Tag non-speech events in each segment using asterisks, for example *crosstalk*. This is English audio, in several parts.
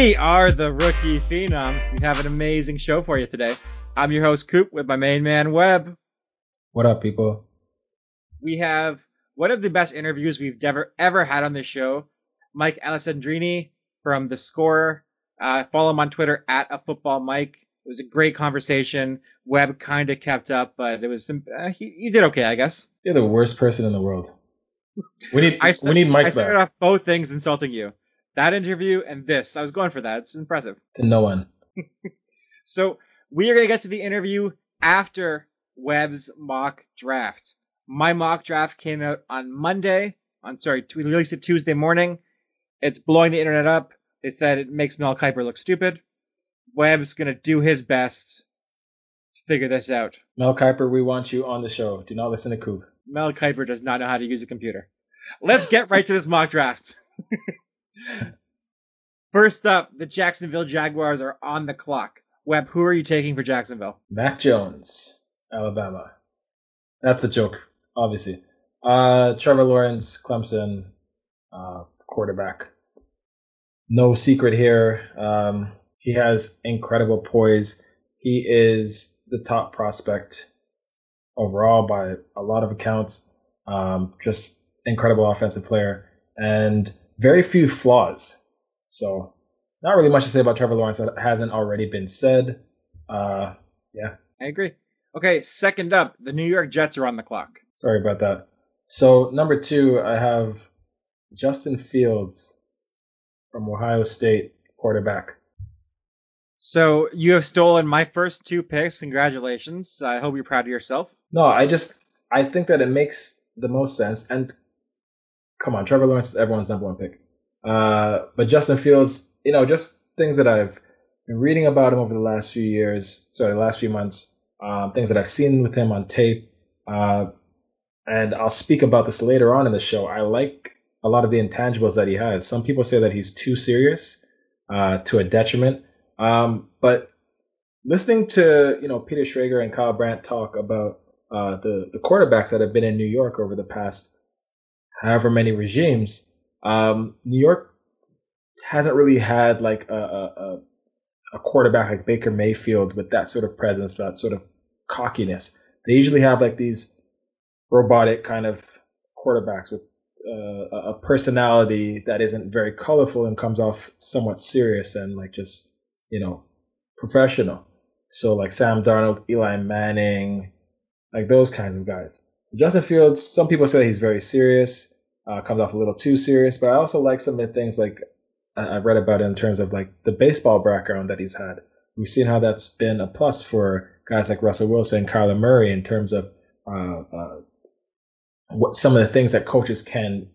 We are the Rookie Phenoms. We have an amazing show for you today. I'm your host, Coop, with my main man, Webb. What up, people? We have one of the best interviews we've ever ever had on this show. Mike Alessandrini from The Score. Uh, follow him on Twitter at a football Mike. It was a great conversation. Webb kind of kept up, but it was some, uh, he, he did okay, I guess. You're the worst person in the world. We need *laughs* I we need Mike I started back off both things insulting you. That interview and this. I was going for that. It's impressive. to no one. *laughs* So we are going to get to the interview after Webb's mock draft. My mock draft came out on Monday. I'm sorry, we released it Tuesday morning. It's blowing the internet up. They said it makes Mel Kiper look stupid. Webb's going to do his best to figure this out. Mel Kiper, we want you on the show. Do not listen to Coop. Mel Kiper does not know how to use a computer. Let's get right to this mock draft. *laughs* First up, the Jacksonville Jaguars are on the clock. Webb, who are you taking for Jacksonville? Mac Jones, Alabama. That's a joke, obviously. Uh, Trevor Lawrence, Clemson, uh, quarterback. No secret here. Um, he has incredible poise. He is the top prospect overall by a lot of accounts. Um, just incredible offensive player and very few flaws. So, not really much to say about Trevor Lawrence that hasn't already been said. Uh, yeah, I agree. Okay, second up, the New York Jets are on the clock. sorry about that. So, number two, I have Justin Fields from Ohio State, quarterback. So you have stolen my first two picks. Congratulations. I hope you're proud of yourself. No, I just I think that it makes the most sense. And come on, Trevor Lawrence is everyone's number one pick. Uh, but Justin Fields, you know, just things that I've been reading about him over the last few years, sorry, the last few months, um, things that I've seen with him on tape. Uh, and I'll speak about this later on in the show. I like a lot of the intangibles that he has. Some people say that he's too serious, uh, to a detriment. Um, but listening to you know Peter Schrager and Kyle Brandt talk about uh, the the quarterbacks that have been in New York over the past however many regimes, um, New York hasn't really had like a, a, a quarterback like Baker Mayfield with that sort of presence, that sort of cockiness. They usually have like these robotic kind of quarterbacks with uh, a personality that isn't very colorful and comes off somewhat serious and like just you know professional. So like Sam Darnold, Eli Manning, like those kinds of guys. So Justin Fields, some people say he's very serious, uh, comes off a little too serious, but I also like some of the things like I've read about in terms of like the baseball background that he's had. We've seen how that's been a plus for guys like Russell Wilson and Kyler Murray in terms of uh, uh, what some of the things that coaches can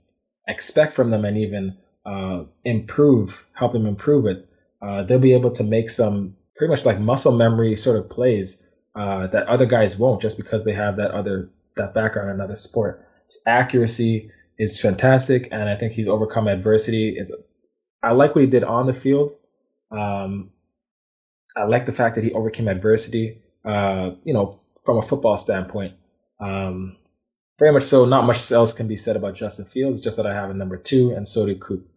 expect from them and even uh, improve, help them improve it. Uh, they'll be able to make some pretty much like muscle memory sort of plays uh, that other guys won't just because they have that other that background in another sport. His accuracy is fantastic, and I think he's overcome adversity. It's, I like what he did on the field. Um, I like the fact that he overcame adversity. Uh, you know, from a football standpoint. Um, very much so. Not much else can be said about Justin Fields. Just that I have a number two, and so did Coop.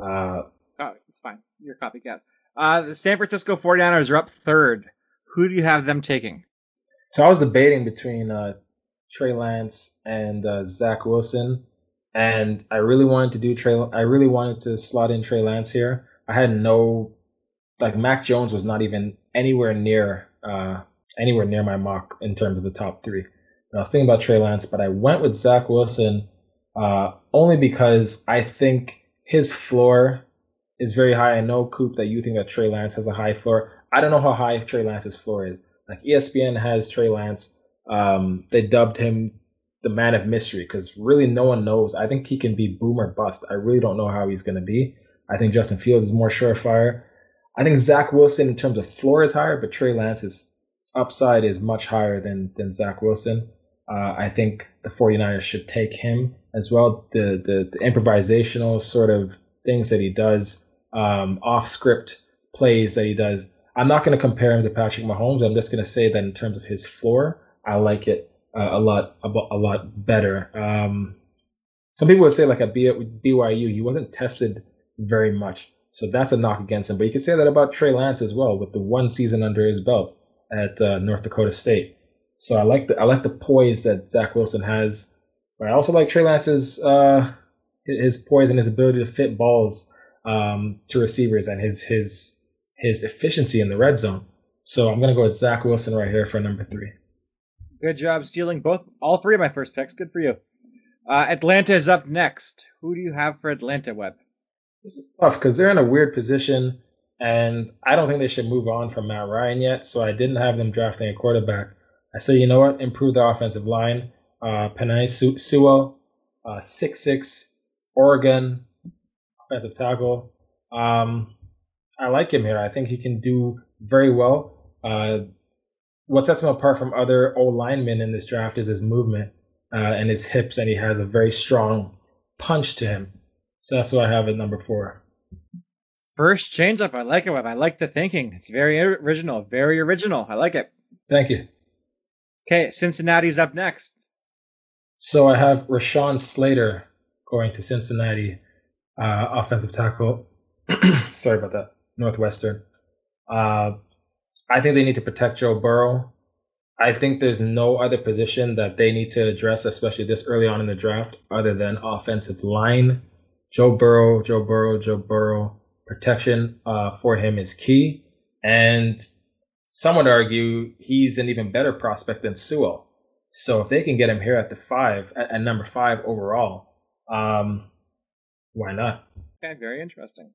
Uh, Oh, it's fine. You're a copycat. Uh, the San Francisco 49ers are up third. Who do you have them taking? So I was debating between uh, Trey Lance and uh, Zach Wilson, and I really wanted to do Trey. I really wanted to slot in Trey Lance here. I had no, like Mac Jones was not even anywhere near, uh, anywhere near my mock in terms of the top three. And I was thinking about Trey Lance, but I went with Zach Wilson uh, only because I think his floor is very high. I know Coop that you think that Trey Lance has a high floor. I don't know how high Trey Lance's floor is. Like ESPN has Trey Lance. Um, they dubbed him the man of mystery because really no one knows. I think he can be boom or bust. I really don't know how he's going to be. I think Justin Fields is more surefire. I think Zach Wilson in terms of floor is higher, but Trey Lance's upside is much higher than than Zach Wilson. Uh, I think the 49ers should take him as well. The, the the improvisational sort of things that he does, um, off script plays that he does. I'm not going to compare him to Patrick Mahomes. I'm just going to say that in terms of his floor, I like it uh, a lot a, a lot better. Um, some people would say like at BYU, he wasn't tested very much. So that's a knock against him. But you could say that about Trey Lance as well, with the one season under his belt at uh, North Dakota State. So I like the I like the poise that Zach Wilson has. But I also like Trey Lance's uh, his poise and his ability to fit balls um, to receivers and his his his efficiency in the red zone. So I'm gonna go with Zach Wilson right here for number three. Good job stealing both all three of my first picks. Good for you. Uh, Atlanta is up next. Who do you have for Atlanta, Webb? This is tough because they're in a weird position, and I don't think they should move on from Matt Ryan yet. So I didn't have them drafting a quarterback. I say, you know what? Improve the offensive line. Uh, Penei Sewell, uh, six six, Oregon, offensive tackle. Um, I like him here. I think he can do very well. Uh, what sets him apart from other O linemen in this draft is his movement uh, and his hips, and he has a very strong punch to him. So that's what I have at number four. First changeup. I like it. I like the thinking. It's very original. Very original. I like it. Thank you. Okay, Cincinnati's up next. So I have Rashawn Slater going to Cincinnati, uh, offensive tackle. *clears throat* Sorry about that. Northwestern. Uh, I think they need to protect Joe Burrow. I think there's no other position that they need to address, especially this early on in the draft, other than offensive line. Joe Burrow, Joe Burrow, Joe Burrow. Protection uh, for him is key. And some would argue he's an even better prospect than Sewell. So if they can get him here at the five, at, at number five overall, um, why not? Okay, very interesting.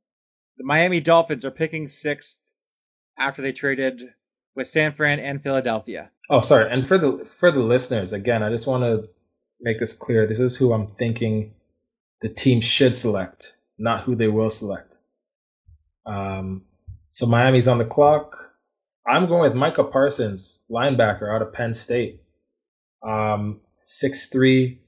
The Miami Dolphins are picking sixth after they traded with San Fran and Philadelphia. Oh, sorry. And for the for the listeners, again, I just want to make this clear. This is who I'm thinking the team should select, not who they will select. Um, so Miami's on the clock. I'm going with Micah Parsons, linebacker out of Penn State. Um, 6'3",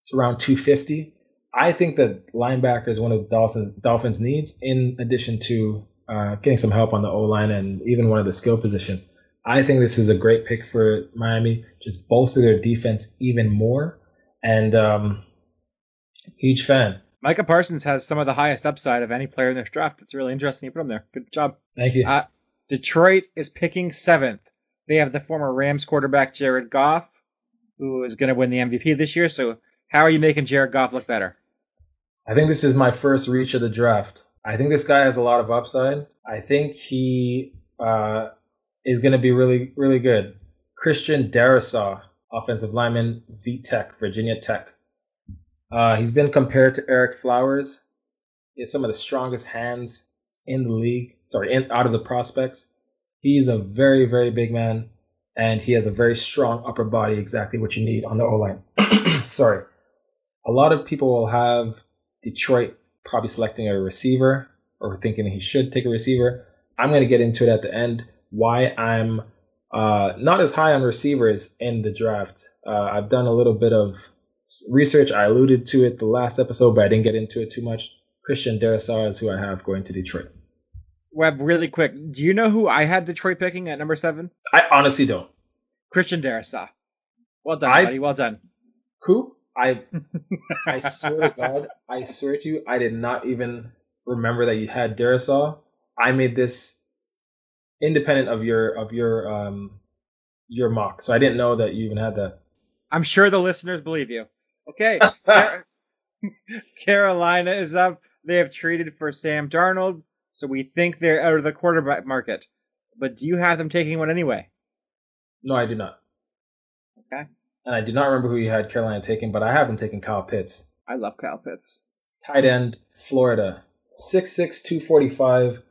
it's around 250. I think that linebacker is one of the Dolphins, Dolphins' needs, in addition to uh, getting some help on the O line and even one of the skill positions. I think this is a great pick for Miami. Just bolster their defense even more. And um, huge fan. Micah Parsons has some of the highest upside of any player in this draft. It's really interesting you put him there. Good job. Thank you. Uh, Detroit is picking seventh. They have the former Rams quarterback Jared Goff, who is going to win the MVP this year. So, how are you making Jared Goff look better? I think this is my first reach of the draft. I think this guy has a lot of upside. I think he uh, is going to be really, really good. Christian Darrisaw, offensive lineman, V Tech, Virginia Tech. Uh, he's been compared to Ereck Flowers. He has some of the strongest hands in the league. Sorry, in, out of the prospects. He's a very, very big man, and he has a very strong upper body, exactly what you need on the O line. *clears throat* Sorry. A lot of people will have Detroit probably selecting a receiver or thinking he should take a receiver. I'm going to get into it at the end why I'm uh, not as high on receivers in the draft. Uh, I've done a little bit of research. I alluded to it the last episode, but I didn't get into it too much. Christian Darrisaw is who I have going to Detroit. Webb, really quick, do you know who I had Detroit picking at number seven? I honestly don't. Christian Darrisaw. Well done, I, buddy. Well done. Who? I *laughs* I swear to God, I swear to you, I did not even remember that you had Darrisaw. I made this independent of your of your um your mock, so I didn't know that you even had that. I'm sure the listeners believe you. Okay, *laughs* Carolina is up. They have traded for Sam Darnold, so we think they're out of the quarterback market. But do you have them taking one anyway? No, I do not. Okay and I do not remember who you had Carolina taking, but I have them taking Kyle Pitts. I love Kyle Pitts. Tight end, Florida, 6'6", 245.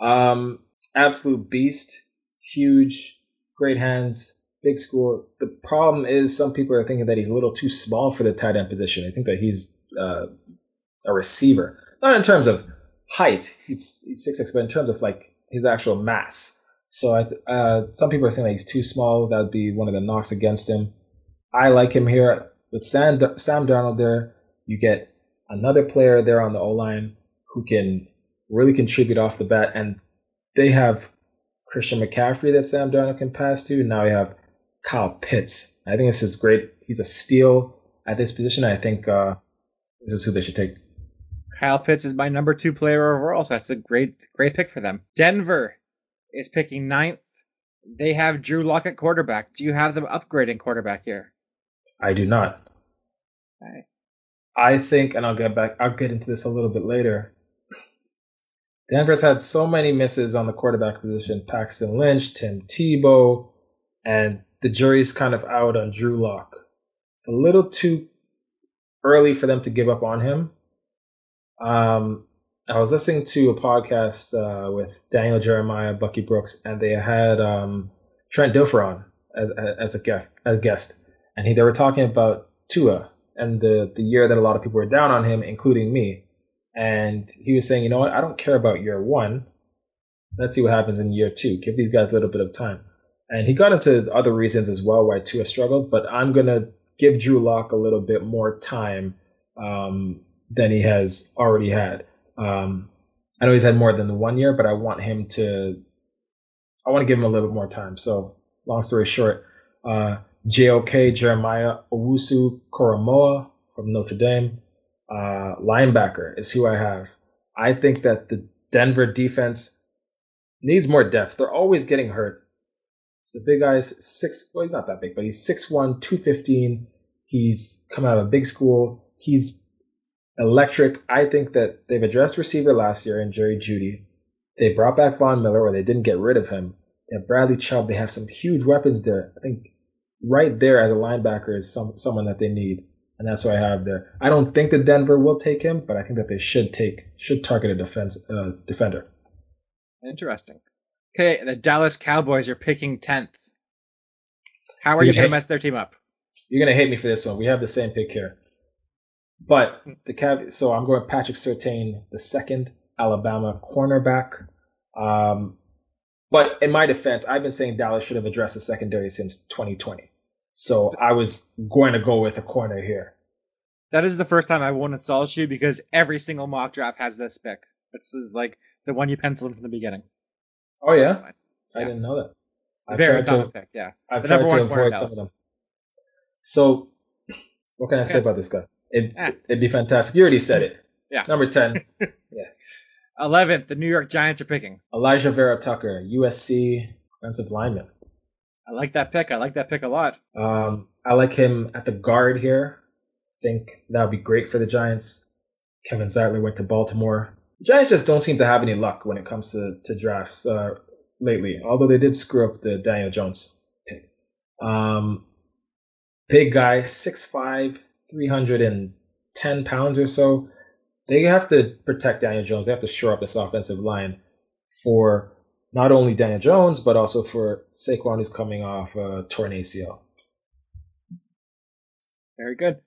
Um, absolute beast, huge, great hands, big school. The problem is some people are thinking that he's a little too small for the tight end position. I think that he's uh, a receiver, not in terms of height. He's he's six six, but in terms of like his actual mass. So I th- uh, some people are saying that he's too small. That would be one of the knocks against him. I like him here with Sam, Sam Darnold there. You get another player there on the O line who can really contribute off the bat, and they have Christian McCaffrey that Sam Darnold can pass to. Now we have Kyle Pitts. I think this is great. He's a steal at this position. I think uh, this is who they should take. Kyle Pitts is my number two player overall, so that's a great, great pick for them. Denver is picking ninth. They have Drew Lock at quarterback. Do you have them upgrading quarterback here? I do not. Okay. I think, and I'll get back, I'll get into this a little bit later. Denver's had so many misses on the quarterback position Paxton Lynch, Tim Tebow, and the jury's kind of out on Drew Lock. It's a little too early for them to give up on him. Um, I was listening to a podcast uh, with Daniel Jeremiah, Bucky Brooks, and they had um, Trent Dilfer on as, as a guest, as guest, and he, they were talking about Tua and the the year that a lot of people were down on him, including me. And he was saying, you know what, I don't care about year one. Let's see what happens in year two. Give these guys a little bit of time. And he got into other reasons as well why Tua struggled, but I'm gonna give Drew Lock a little bit more time um, than he has already had. Um, I know he's had more than the one year, but I want him to. I want to give him a little bit more time. So, long story short, uh, JOK Jeremiah Owusu Koramoah from Notre Dame, uh, linebacker is who I have. I think that the Denver defense needs more depth. They're always getting hurt. So the big guy's six. Well, he's not that big, but he's 6'1", 215. He's coming out of a big school. He's electric. I think that they've addressed receiver last year in Jerry Jeudy. They brought back Von Miller, or they didn't get rid of him. They have Bradley Chubb. They have some huge weapons there. I think right there as a linebacker is some someone that they need, and that's why I have there. I don't think that Denver will take him, but I think that they should take should target a defense uh, defender. Interesting. Okay, the Dallas Cowboys are picking tenth. How are you, You going to mess their team up? You're gonna hate me for this one. We have the same pick here, but the cav. So I'm going Patrick Surtain, the second Alabama cornerback. Um, but in my defense, I've been saying Dallas should have addressed the secondary since 2020. So I was going to go with a corner here. That is the first time I won't insult you because every single mock draft has this pick. This is like the one you penciled in from the beginning. Oh yeah, I didn't know that. It's a very common to, pick. Yeah, I've the tried to avoid some of them. So, what can I okay. say about this guy? It, ah. would be fantastic. You already said it. Yeah. Number ten. *laughs* yeah. 11th, the New York Giants are picking. Alijah Vera Tucker, USC offensive lineman. I like that pick. I like that pick a lot. Um, I like him at the guard here. I think that would be great for the Giants. Kevin Zeitler went to Baltimore. The Giants just don't seem to have any luck when it comes to, to drafts uh, lately, although they did screw up the Daniel Jones pick. Um, big guy, 6'5, 310 pounds or so. They have to protect Daniel Jones. They have to shore up this offensive line for not only Daniel Jones, but also for Saquon, who's coming off a torn ACL. Very good.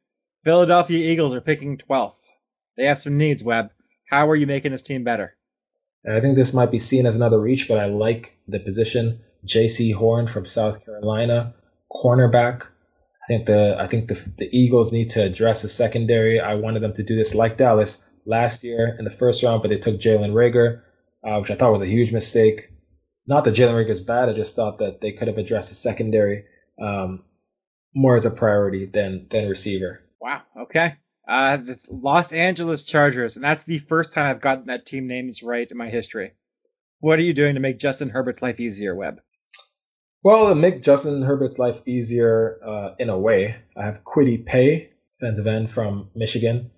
Philadelphia Eagles are picking 12th. They have some needs, Webb. How are you making this team better? I think this might be seen as another reach, but I like the position. Jaycee Horn from South Carolina, cornerback. I think the I think the the Eagles need to address the secondary. I wanted them to do this like Dallas last year in the first round, but they took Jalen Reagor, uh, which I thought was a huge mistake. Not that Jalen Reagor is bad. I just thought that they could have addressed the secondary um, more as a priority than than receiver. Wow. Okay. Uh, the Los Angeles Chargers, and that's the first time I've gotten that team names right in my history. What are you doing to make Justin Herbert's life easier, Webb? Well, to make Justin Herbert's life easier uh, in a way, I have Kwity Paye, defensive end from Michigan,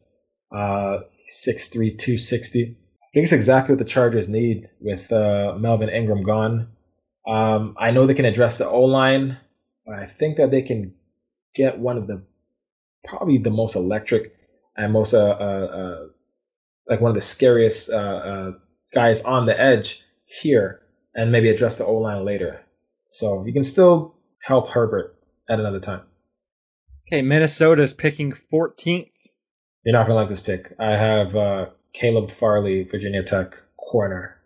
uh, 6'3", 260. I think it's exactly what the Chargers need with uh, Melvin Ingram gone. Um, I know they can address the O line, but I think that they can get one of the probably the most electric and most uh, uh, uh, like one of the scariest uh, uh, guys on the edge here, and maybe address the O line later. So you can still help Herbert at another time. Okay, Minnesota's picking 14th. You're not gonna like this pick. I have uh, Caleb Farley, Virginia Tech corner.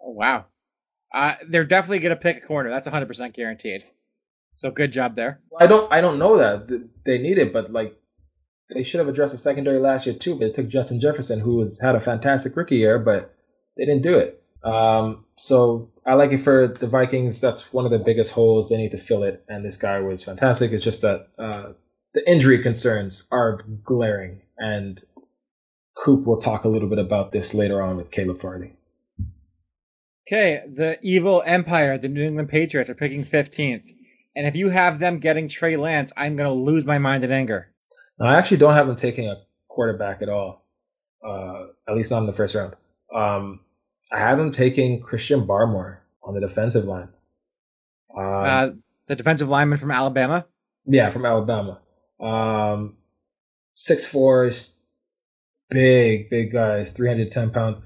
Oh, wow. Uh, they're definitely going to pick a corner. That's 100% guaranteed. So good job there. I don't I don't know that they need it, but like they should have addressed the secondary last year too. But it took Justin Jefferson, who has had a fantastic rookie year, but they didn't do it. Um, so I like it for the Vikings. That's one of the biggest holes. They need to fill it, and this guy was fantastic. It's just that uh, the injury concerns are glaring, and Coop will talk a little bit about this later on with Caleb Farley. Okay, the evil empire, the New England Patriots, are picking 15th. And if you have them getting Trey Lance, I'm going to lose my mind in anger. Now, I actually don't have them taking a quarterback at all, uh, at least not in the first round. Um, I have them taking Christian Barmore on the defensive line. Um, uh, the defensive lineman from Alabama? Yeah, from Alabama. Um, 6'4", big, big guys, 310 pounds.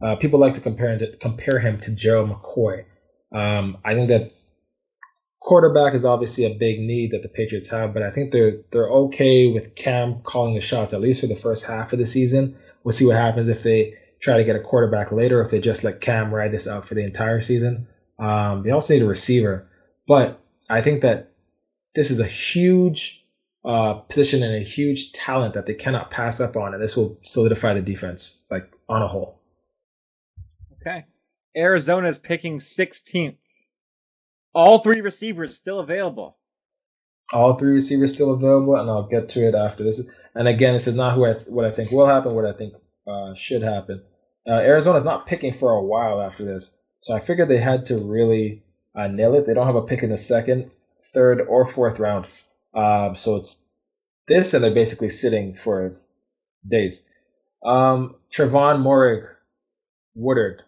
Uh, people like to compare him to, compare him to Gerald McCoy. Um, I think that quarterback is obviously a big need that the Patriots have, but I think they're they're okay with Cam calling the shots at least for the first half of the season. We'll see what happens if they try to get a quarterback later, if they just let Cam ride this out for the entire season. Um, they also need a receiver, but I think that this is a huge uh, position and a huge talent that they cannot pass up on, and this will solidify the defense like on a whole. Okay. Arizona is picking 16th. All three receivers still available. All three receivers still available, and I'll get to it after this. And again, this is not who I th- what I think will happen, what I think uh, should happen. Uh, Arizona's not picking for a while after this, so I figured they had to really uh, nail it. They don't have a pick in the second, third, or fourth round, um, so it's this, and they're basically sitting for days. Um, Trevon Moehrig Woodard,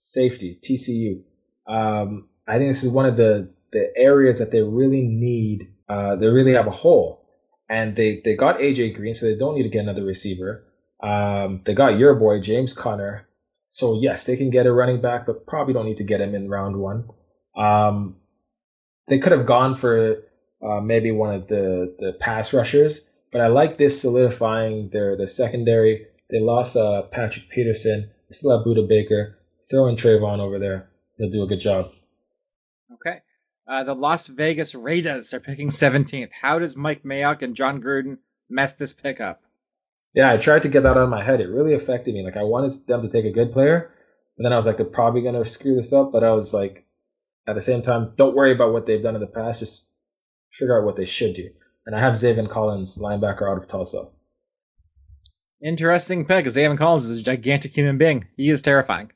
safety, TCU. Um, I think this is one of the, the areas that they really need. Uh, they really have a hole. And they, they got AJ Green, so they don't need to get another receiver. Um, they got your boy, James Conner. So, yes, they can get a running back, but probably don't need to get him in round one. Um, they could have gone for uh, maybe one of the, the pass rushers, but I like this solidifying their, their secondary. They lost uh, Patrick Peterson. They still have Budda Baker. Throw in Trevon over there. He'll do a good job. Okay. Uh, the Las Vegas Raiders are picking 17th. How does Mike Mayock and Jon Gruden mess this pick up? Yeah, I tried to get that out of my head. It really affected me. Like I wanted them to take a good player, but then I was like, they're probably gonna screw this up. But I was like, at the same time, don't worry about what they've done in the past. Just figure out what they should do. And I have Zaven Collins, linebacker out of Tulsa. Interesting pick. Zaven Collins is a gigantic human being. He is terrifying.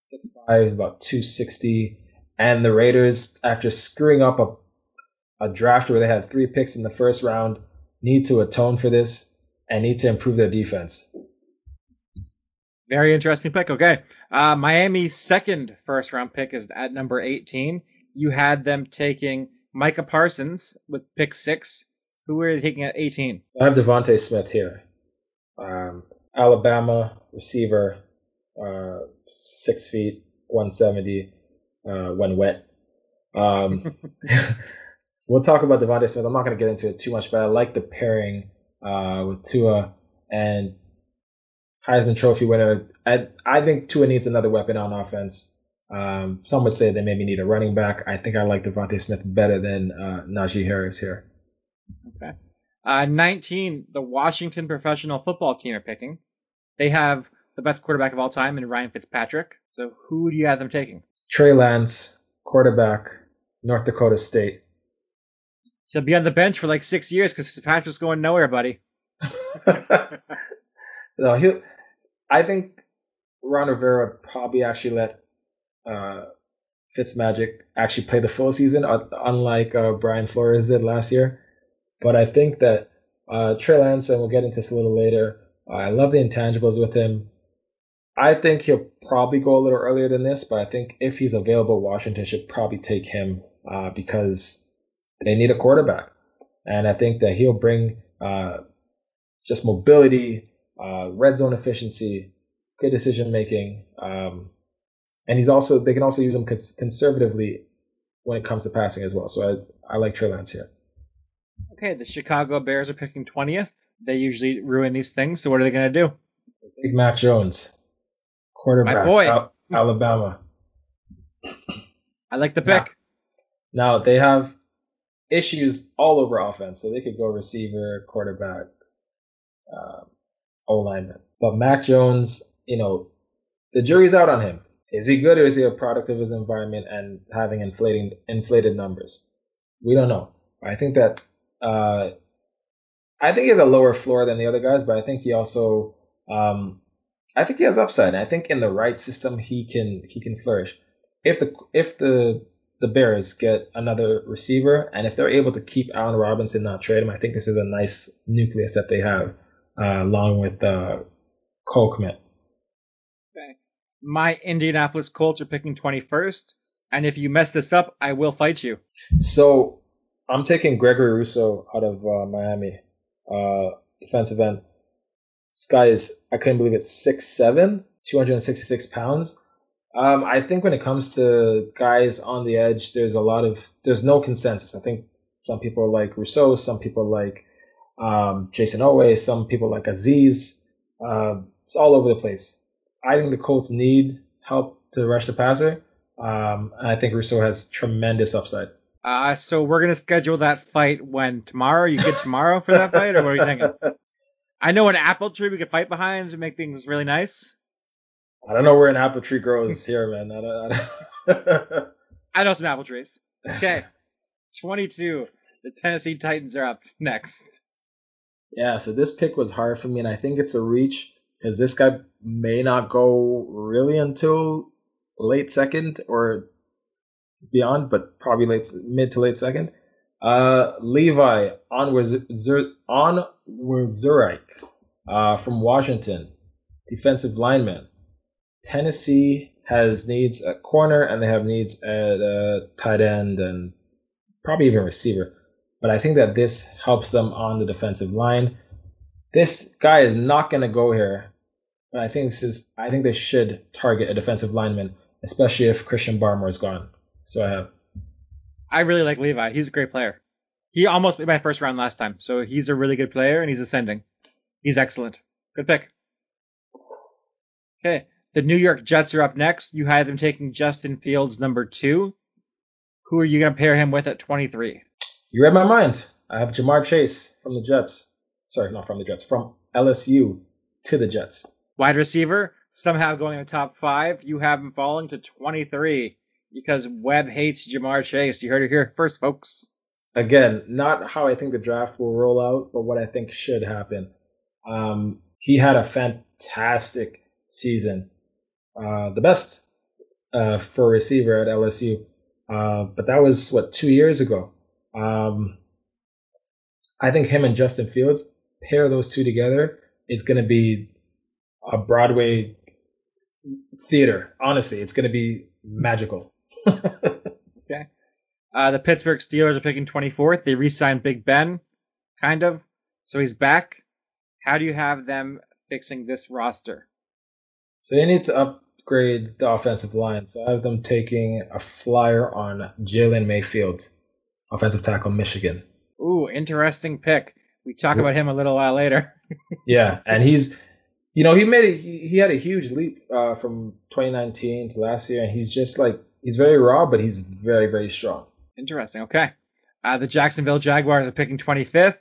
Six five is about 260. And the Raiders, after screwing up a, a draft where they had three picks in the first round, need to atone for this and need to improve their defense. Very interesting pick. Okay. Uh, Miami's second first round pick is at number 18. You had them taking Micah Parsons with pick six. Who were they taking at 18? I have DeVonta Smith here. Um, Alabama receiver, uh, six feet, 170 uh, when wet. Um, *laughs* we'll talk about DeVonta Smith. I'm not going to get into it too much, but I like the pairing uh, with Tua and Heisman Trophy winner. I, I think Tua needs another weapon on offense. Um, some would say they maybe need a running back. I think I like DeVonta Smith better than uh, Najee Harris here. Okay. Uh, 19, the Washington professional football team are picking. They have the best quarterback of all time in Ryan Fitzpatrick. So who do you have them taking? Trey Lance, quarterback, North Dakota State. He'll be on the bench for like six years because Fitzpatrick's going nowhere, buddy. *laughs* *laughs* no, he. I think Ron Rivera probably actually let uh, Fitzmagic actually play the full season, unlike uh, Brian Flores did last year. But I think that uh, Trey Lance, and we'll get into this a little later. Uh, I love the intangibles with him. I think he'll probably go a little earlier than this, but I think if he's available, Washington should probably take him uh, because they need a quarterback, and I think that he'll bring uh, just mobility, uh, red zone efficiency, good decision making, um, and he's also they can also use him cons- conservatively when it comes to passing as well. So I I like Trey Lance here. Okay, the Chicago Bears are picking 20th. They usually ruin these things, so what are they going to do? Take Mac Jones, quarterback. Al- Alabama. I like the pick. Now, now, they have issues all over offense, so they could go receiver, quarterback, uh, O lineman. But Mac Jones, you know, the jury's out on him. Is he good or is he a product of his environment and having inflating inflated numbers? We don't know. I think that uh, I think he has a lower floor than the other guys, but I think he also Um, I think he has upside. I think in the right system he can he can flourish. If the if the the Bears get another receiver, and if they're able to keep Allen Robinson, not trade him, I think this is a nice nucleus that they have, uh, along with uh, Cole Kmet. My Indianapolis Colts are picking 21st, and if you mess this up, I will fight you. So I'm taking Gregory Rousseau out of uh, Miami, uh, defensive end. This guy is, I couldn't believe it, 6'7", 266 pounds. Um, I think when it comes to guys on the edge, there's a lot of, there's no consensus. I think some people like Rousseau, some people like um, Jayson Oweh, some people like Azeez. Uh, it's all over the place. I think the Colts need help to rush the passer. Um, and I think Rousseau has tremendous upside. Uh, so we're gonna schedule that fight when tomorrow. You get tomorrow for that fight, or what are you thinking? *laughs* I know an apple tree we could fight behind to make things really nice. I don't know where an apple tree grows *laughs* here, man. I, don't, I, don't... *laughs* I know some apple trees. Okay, 22. The Tennessee Titans are up next. Yeah, so this pick was hard for me, and I think it's a reach because this guy may not go really until late second or beyond, but probably late mid to late second. Uh, Levi Onwuzurike uh, from Washington, defensive lineman. Tennessee has needs at corner and they have needs at uh, tight end and probably even receiver. But I think that this helps them on the defensive line. This guy is not going to go here, but I think this is. I think they should target a defensive lineman, especially if Christian Barmore is gone. So I have. I really like Levi. He's a great player. He almost made my first round last time, so he's a really good player and he's ascending. He's excellent. Good pick. Okay, the New York Jets are up next. You had them taking Justin Fields number two. Who are you going to pair him with at 23? You read my mind. I have Ja'Marr Chase from the Jets. Sorry, not from the Jets, from LSU to the Jets. Wide receiver, somehow going in the top five. You have him falling to 23 because Webb hates Ja'Marr Chase. You heard it here first, folks. Again, not how I think the draft will roll out, but what I think should happen. Um, he had a fantastic season, uh, the best uh, for receiver at LSU. Uh, but that was what two years ago. Um, I think him and Justin Fields pair those two together is going to be a Broadway theater. Honestly, it's going to be magical. *laughs* okay. Uh, the Pittsburgh Steelers are picking 24th. They re-signed Big Ben, kind of. So he's back. How do you have them fixing this roster? So they need to upgrade the offensive line. So I have them taking a flyer on Jalen Mayfield, offensive tackle, Michigan. Ooh, interesting pick. We talk about him a little while later. *laughs* yeah, and he's, you know, he made a, he, he had a huge leap uh, from 2019 to last year, and he's just like he's very raw, but he's very very strong. Interesting. Okay. Uh, the Jacksonville Jaguars are picking 25th.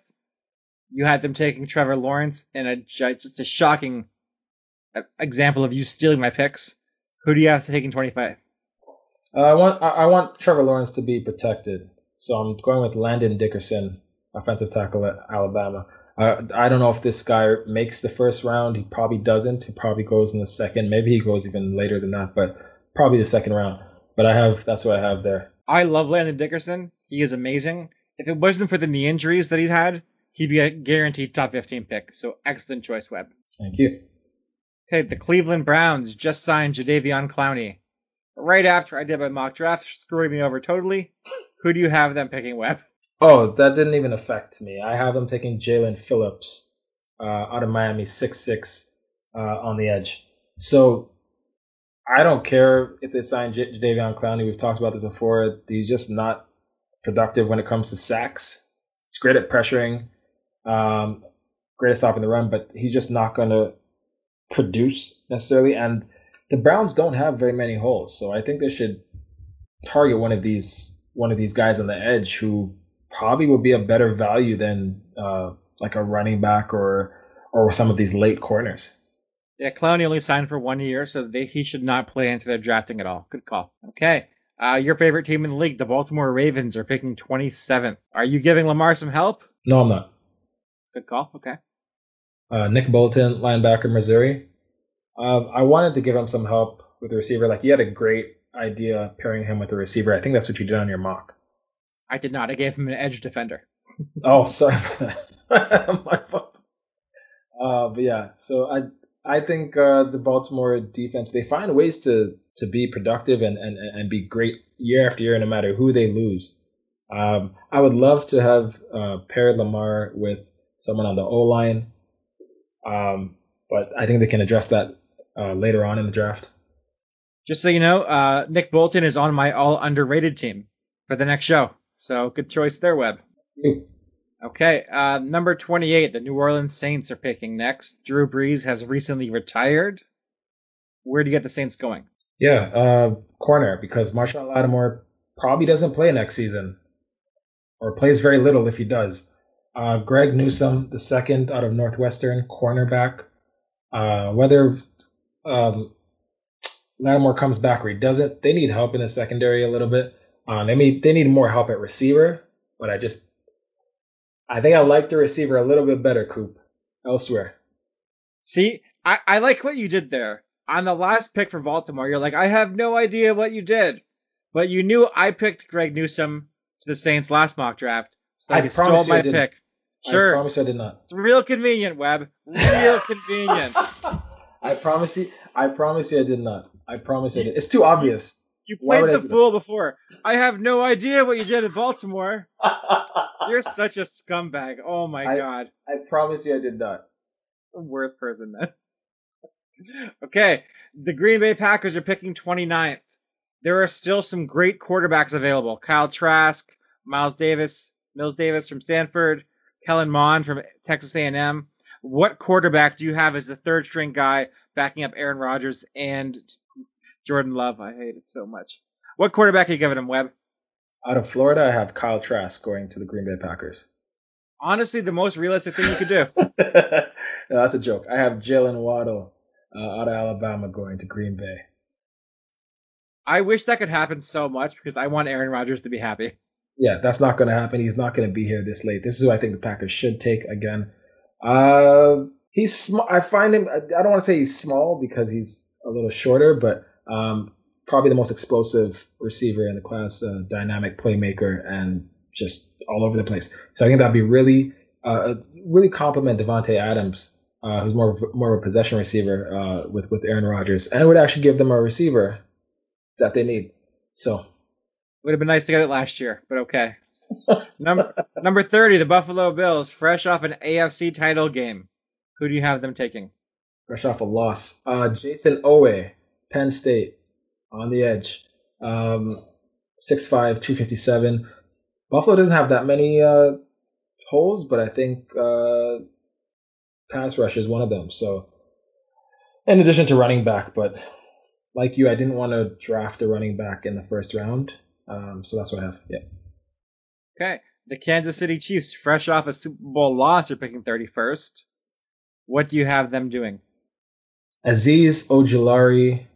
You had them taking Trevor Lawrence in a just a shocking uh, example of you stealing my picks. Who do you have taking 25? Uh, I want I want Trevor Lawrence to be protected, so I'm going with Landon Dickerson, offensive tackle at Alabama. Uh, I don't know if this guy makes the first round. He probably doesn't. He probably goes in the second. Maybe he goes even later than that, but probably the second round. But I have that's what I have there. I love Landon Dickerson. He is amazing. If it wasn't for the knee injuries that he's had, he'd be a guaranteed top 15 pick. So excellent choice, Webb. Thank you. Okay, the Cleveland Browns just signed Jadeveon Clowney. Right after I did my mock draft, screwing me over totally. Who do you have them picking, Webb? Oh, that didn't even affect me. I have them taking Jaelan Phillips uh, out of Miami, six six uh, on the edge. So I don't care if they sign J- Davion Clowney. We've talked about this before. He's just not productive when it comes to sacks. He's great at pressuring, um, great at stopping the run, but he's just not going to produce necessarily. And the Browns don't have very many holes, so I think they should target one of these one of these guys on the edge who probably would be a better value than uh, like a running back or or some of these late corners. Yeah, Clowney only signed for one year, so they, he should not play into their drafting at all. Good call. Okay. Uh, your favorite team in the league, the Baltimore Ravens, are picking 27th. Are you giving Lamar some help? No, I'm not. Good call. Okay. uh, Nick Bolton, linebacker, Missouri. Uh, I wanted to give him some help with the receiver. Like you had a great idea pairing him with the receiver. I think that's what you did on your mock. I did not. I gave him an edge defender. *laughs* oh, sorry *laughs* My fault. Uh, but yeah, so I I think uh, the Baltimore defense they find ways to to be productive and, and, and be great year after year, no matter who they lose. Um, I would love to have uh, paired Lamar with someone on the O line, um, but I think they can address that uh, later on in the draft. Just so you know, uh, Nick Bolton is on my all underrated team for the next show. So good choice there, Webb. Okay, uh, number 28, the New Orleans Saints are picking next. Drew Brees has recently retired. Where do you get the Saints going? Yeah, uh, corner, because Marshon Lattimore probably doesn't play next season, or plays very little if he does. Uh, Greg Newsome, the second out of Northwestern, cornerback. Uh, whether um, Lattimore comes back or he doesn't, they need help in the secondary a little bit. Uh, they need they need more help at receiver, but I just I think I like the receiver a little bit better, Coop, elsewhere. See, I, I like what you did there. On the last pick for Baltimore, you're like, I have no idea what you did. But you knew I picked Greg Newsome to the Saints last mock draft. So I you stole my pick. Sure. I promise I did not. It's real convenient, Webb. Real *laughs* convenient. I promise you I promise you I did not. I promise I did. It's too obvious. You played the fool that? before. I have no idea what you did in Baltimore. *laughs* You're such a scumbag. Oh my I, god. I promise you I did not. The worst person then. *laughs* okay. The Green Bay Packers are picking 29th. There are still some great quarterbacks available. Kyle Trask, Miles Davis, Mills Davis from Stanford, Kellen Mond from Texas A&M. What quarterback do you have as the third string guy backing up Aaron Rodgers and Jordan Love? I hate it so much. What quarterback are you giving him, Webb? Out of Florida, I have Kyle Trask going to the Green Bay Packers. Honestly, the most realistic thing you could do. *laughs* no, that's a joke. I have Jaylen Waddle uh, out of Alabama going to Green Bay. I wish that could happen so much because I want Aaron Rodgers to be happy. Yeah, that's not going to happen. He's not going to be here this late. This is who I think the Packers should take again. Uh, he's small. I find him. I don't want to say he's small because he's a little shorter, but um, probably the most explosive receiver in the class, uh, dynamic playmaker, and just all over the place. So I think that'd be really, uh, really compliment Davante Adams, uh, who's more of, more of a possession receiver uh, with with Aaron Rodgers, and would actually give them a receiver that they need. So would have been nice to get it last year, but okay. number *laughs* number thirty, the Buffalo Bills, fresh off an AFC title game. Who do you have them taking? Fresh off a loss. Uh, Jayson Oweh, Penn State on the edge. Um, 6'5", 257. Buffalo doesn't have that many uh, holes, but I think uh, pass rush is one of them. So, in addition to running back, but like you, I didn't want to draft a running back in the first round. Um, so that's what I have. Yeah. Okay. The Kansas City Chiefs, fresh off a Super Bowl loss, are picking 31st. What do you have them doing? Azeez Ojulari,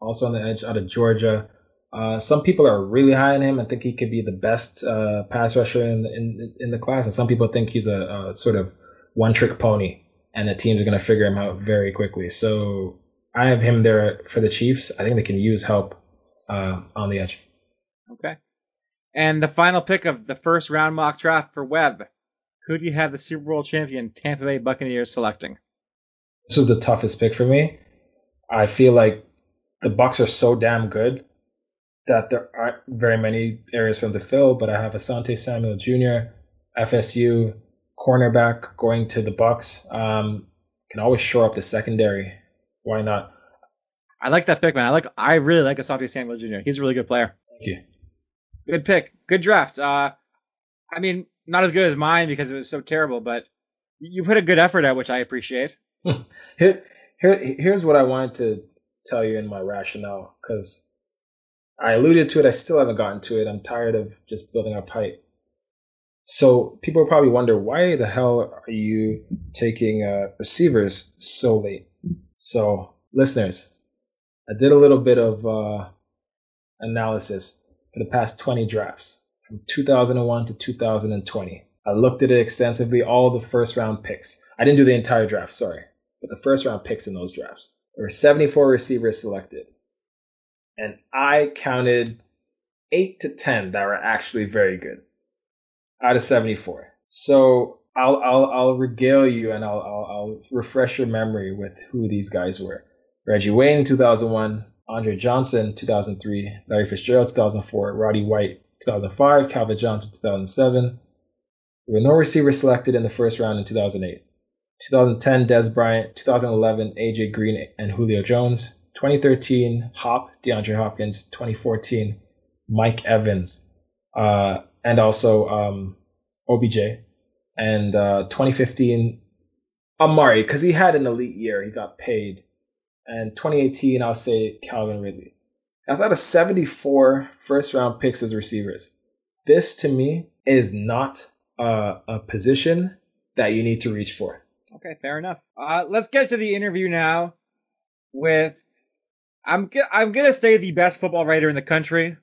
also on the edge out of Georgia. Uh, some people are really high on him and think he could be the best uh, pass rusher in, in in the class, and some people think he's a, a sort of one trick pony, and the teams are going to figure him out very quickly. So I have him there for the Chiefs. I think they can use help uh, on the edge. Okay. And the final pick of the first round mock draft for Webb. Who do you have the Super Bowl champion Tampa Bay Buccaneers selecting? This was the toughest pick for me. I feel like the Bucks are so damn good that there aren't very many areas for them to fill. But I have Asante Samuel Jr., FSU cornerback going to the Bucks. Um, can always shore up the secondary. Why not? I like that pick, man. I like. I really like Asante Samuel Jr. He's a really good player. Thank you. Good pick. Good draft. Uh, I mean, not as good as mine because it was so terrible, but you put a good effort at, which I appreciate. *laughs* here, here, here's what I wanted to tell you in my rationale because I alluded to it. I still haven't gotten to it. I'm tired of just building up hype. So people probably wonder why the hell are you taking uh, receivers so late? So listeners, I did a little bit of uh, analysis for the past 20 drafts from 2001 to 2020. I looked at it extensively, all the first round picks. I didn't do the entire draft, sorry, but the first round picks in those drafts. There were 74 receivers selected. And I counted 8 to 10 that were actually very good out of 74. So I'll, I'll, I'll regale you and I'll, I'll, I'll refresh your memory with who these guys were. Reggie Wayne, 2001, Andre Johnson, 2003, Larry Fitzgerald, 2004, Roddy White, 2005, Calvin Johnson, 2007. There were no receivers selected in the first round in 2008. 2010, Dez Bryant. 2011, AJ Green and Julio Jones. 2013, Hop, DeAndre Hopkins. 2014, Mike Evans. Uh, and also um, OBJ. And uh, 2015, Amari, because he had an elite year. He got paid. And 2018, I'll say Calvin Ridley. That's out of 74 first round picks as receivers. This to me is not uh, a position that you need to reach for. Okay, fair enough. Uh, let's get to the interview now with I'm I'm gonna say the best football writer in the country.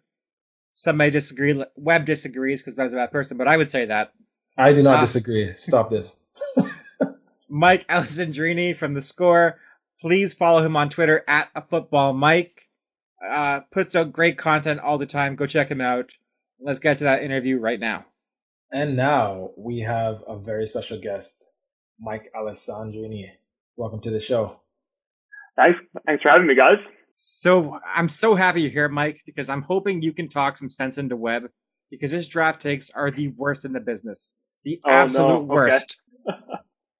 Some may disagree. Webb disagrees because Webb's a bad person, but I would say that. I do not uh, disagree. Stop this. *laughs* Mike Alessandrini from the Score. Please follow him on Twitter at a football Mike. Uh, puts out great content all the time. Go check him out. Let's get to that interview right now. And now we have a very special guest, Mike Alessandrini. Welcome to the show. Thanks. Thanks for having me, guys. So I'm so happy you're here, Mike, because I'm hoping you can talk some sense into Webb, because his draft takes are the worst in the business. The oh, absolute no. worst. Okay. *laughs*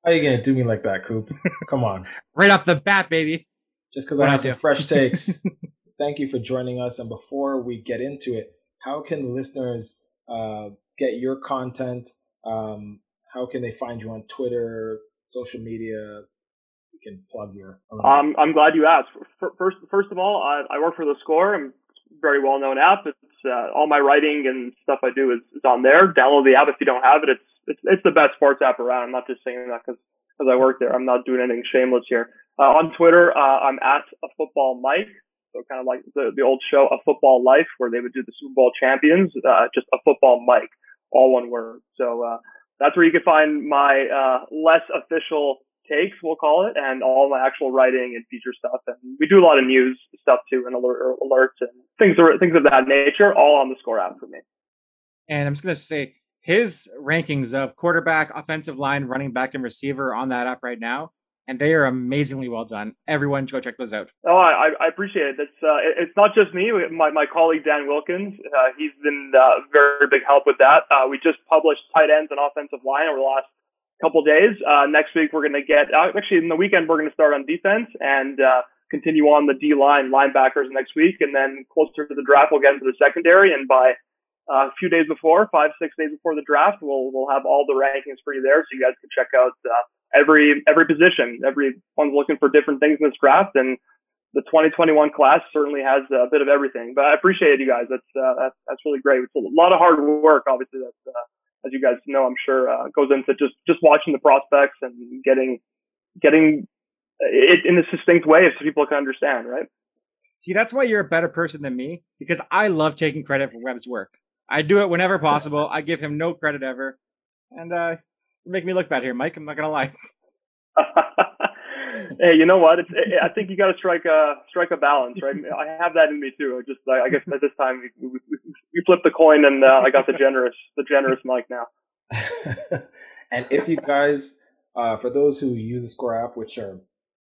How are you gonna do me like that, Coop? *laughs* Come on. right off the bat, baby. Just because I have some fresh takes. *laughs* Thank you for joining us. And before we get into it, how can listeners uh, get your content? Um, how can they find you on Twitter, social media? You can plug your. Um, I'm glad you asked. First, first of all, I, I work for the Score. I'm very well known app. It's uh, all my writing and stuff I do is, is on there. Download the app if you don't have it. It's it's it's the best sports app around. I'm not just saying that because because I work there. I'm not doing anything shameless here. Uh, on Twitter, uh, I'm at a football Mike. So kind of like the, the old show, A Football Life, where they would do the Super Bowl champions, uh, just a football Mike all one word. So uh, that's where you can find my uh, less official takes, we'll call it, and all my actual writing and feature stuff. And we do a lot of news stuff too, and alert, alerts and things things of that nature, all on the Score app for me. And I'm just gonna say his rankings of quarterback, offensive line, running back, and receiver on that app right now and they are amazingly well done. Everyone, go check those out. Oh, I, I appreciate it. It's uh, it's not just me. My my colleague Dan Wilkins, uh, he's been uh, very big help with that. Uh, we just published tight ends and offensive line over the last couple days. Uh, next week we're going to get uh, actually in the weekend we're going to start on defense and uh, continue on the D line linebackers next week, and then closer to the draft we'll get into the secondary, and by a few days before, five, six days before the draft, we'll we'll have all the rankings for you there, so you guys can check out uh, every every position. Everyone's looking for different things in this draft, and the 2021 class certainly has a bit of everything. But I appreciate you guys. That's uh, that's, that's really great. It's a lot of hard work, obviously. That uh, as you guys know, I'm sure uh, goes into just just watching the prospects and getting getting it in a succinct way so people can understand, right? See, that's why you're a better person than me because I love taking credit for Webb's work. I do it whenever possible. I give him no credit ever, and uh, make me look bad here, Mike. I'm not gonna lie. *laughs* hey, you know what? It's, I think you got to strike a strike a balance, right? *laughs* I have that in me too. I just I guess at this time we, we, we flipped the coin, and uh, I got the generous the generous Mike now. *laughs* and if you guys, uh, for those who use the Score app, which are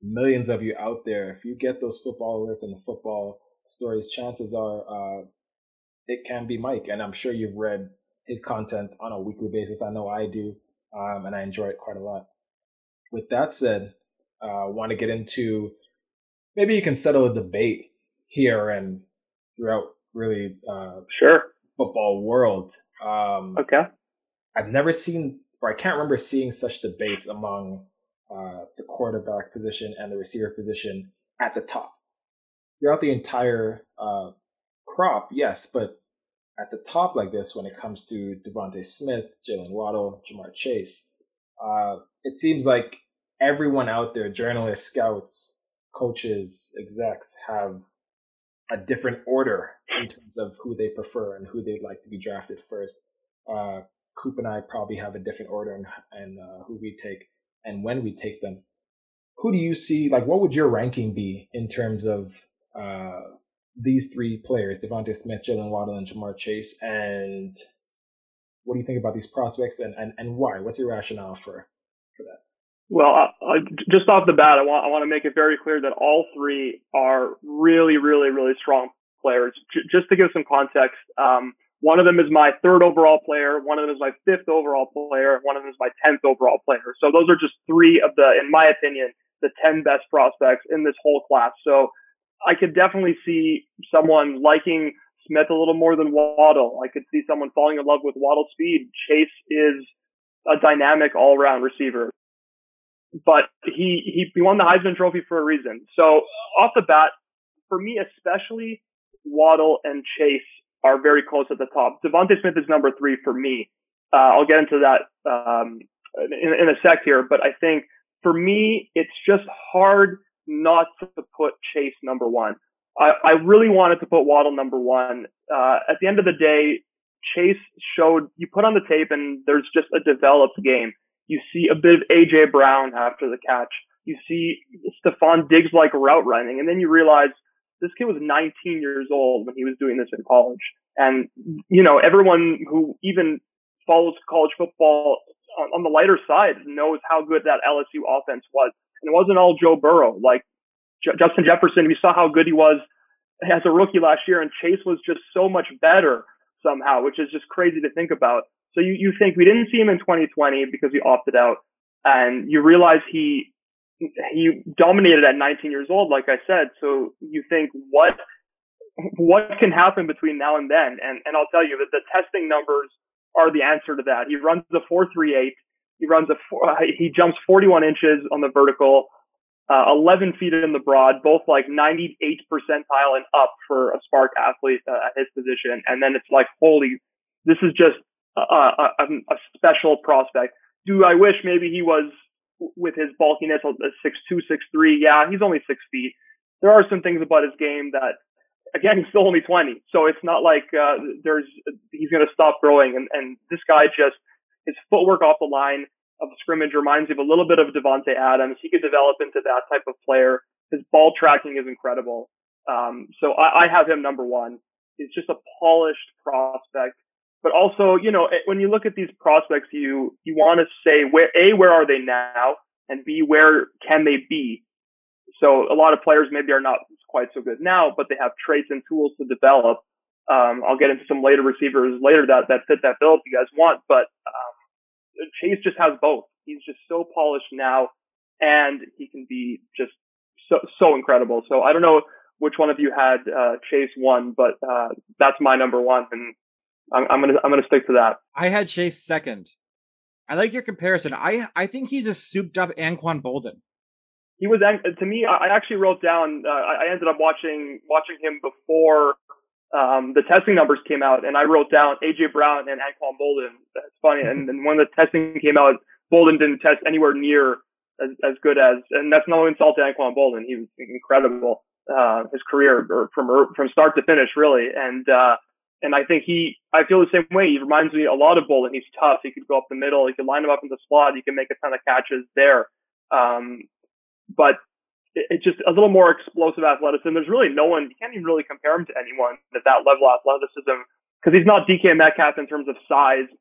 millions of you out there, if you get those football alerts and the football stories, chances are uh, it can be Mike. And I'm sure you've read his content on a weekly basis. I know I do um, and I enjoy it quite a lot. With that said, uh, I uh, want to get into maybe you can settle a debate here and throughout really uh, sure football world. Um, okay. I've never seen, or I can't remember seeing such debates among uh, the quarterback position and the receiver position at the top. Throughout the entire uh, crop, yes, but at the top like this when it comes to DeVonta Smith, Jaylen Waddle, Ja'Marr Chase. Uh, it seems like everyone out there, journalists, scouts, coaches, execs, have a different order in terms of who they prefer and who they'd like to be drafted first. Uh, Coop and I probably have a different order and and uh, who we take and when we take them. Who do you see? Like, what would your ranking be in terms of uh, these three players: DeVonta Smith, Jaylen Waddle, and Ja'Marr Chase? And what do you think about these prospects and, and, and why? What's your rationale for for that? Well, uh, just off the bat, I want I want to make it very clear that all three are really, really, really strong players. J- just to give some context, um, one of them is my third overall player, one of them is my fifth overall player, one of them is my tenth overall player. So those are just three of the, in my opinion, the ten best prospects in this whole class. So I could definitely see someone liking Smith a little more than Waddle. I could see someone falling in love with Waddle's speed. Chase is a dynamic all-around receiver but he, he, he won the Heisman Trophy for a reason. So off the bat, for me especially, Waddle and Chase are very close at the top. DeVonta Smith is number three for me. Uh, I'll get into that um, in, in a sec here, but I think for me, it's just hard not to put Chase number one. I, I really wanted to put Waddle number one. Uh, at the end of the day, Chase showed you put on the tape and there's just a developed game. You see a bit of AJ Brown after the catch. You see Stefon Diggs like route running, and then you realize this kid was 19 years old when he was doing this in college. And you know, everyone who even follows college football on, on the lighter side knows how good that LSU offense was. And it wasn't all Joe Burrow. Like J- Justin Jefferson, we saw how good he was as a rookie last year, and Chase was just so much better somehow, which is just crazy to think about. So you, you think we didn't see him in 2020 because he opted out and you realize he, he dominated at 19 years old, like I said. So you think what, what can happen between now and then? And, and I'll tell you that the testing numbers are the answer to that. He runs the 438. He runs a, four, uh, he jumps 41 inches on the vertical, uh, 11 feet in the broad, both like 98 percentile and up for a SPARQ athlete uh, at his position. And then it's like, holy, this is just a, a, a special prospect. Do I wish maybe he was with his bulkiness, a six two, six three? Yeah, he's only six feet. There are some things about his game that, again, he's still only 20. So it's not like, uh, there's, he's going to stop growing. And, and this guy just, his footwork off the line of scrimmage reminds me of a little bit of Davante Adams. He could develop into that type of player. His ball tracking is incredible. Um, so I, I have him number one. He's just a polished prospect but also, you know, when you look at these prospects, you, you want to say where, A, where are they now? And B, where can they be? So a lot of players maybe are not quite so good now, but they have traits and tools to develop. Um, I'll get into some later receivers later that, that fit that bill if you guys want, but, um, Chase just has both. He's just so polished now and he can be just so, so incredible. So I don't know which one of you had, uh, Chase one, but, uh, that's my number one. And I'm, I'm, gonna I'm gonna stick to that. I had Chase second. I like your comparison. I I think he's a souped up Anquan Boldin. He was to me. I actually wrote down. Uh, I ended up watching watching him before um, the testing numbers came out, and I wrote down AJ Brown and Anquan Boldin. That's funny. And, and when the testing came out, Boldin didn't test anywhere near as, as good as, and that's no insult to Anquan Boldin. He was incredible. Uh, his career or from from start to finish, really. And uh, and I think he, I feel the same way. He reminds me a lot of Boldin. He's tough. He could go up the middle. He could line him up in the slot. He can make a ton of catches there. Um, but it's just a little more explosive athleticism. There's really no one, you can't even really compare him to anyone at that level of athleticism because he's not DK Metcalf in terms of size.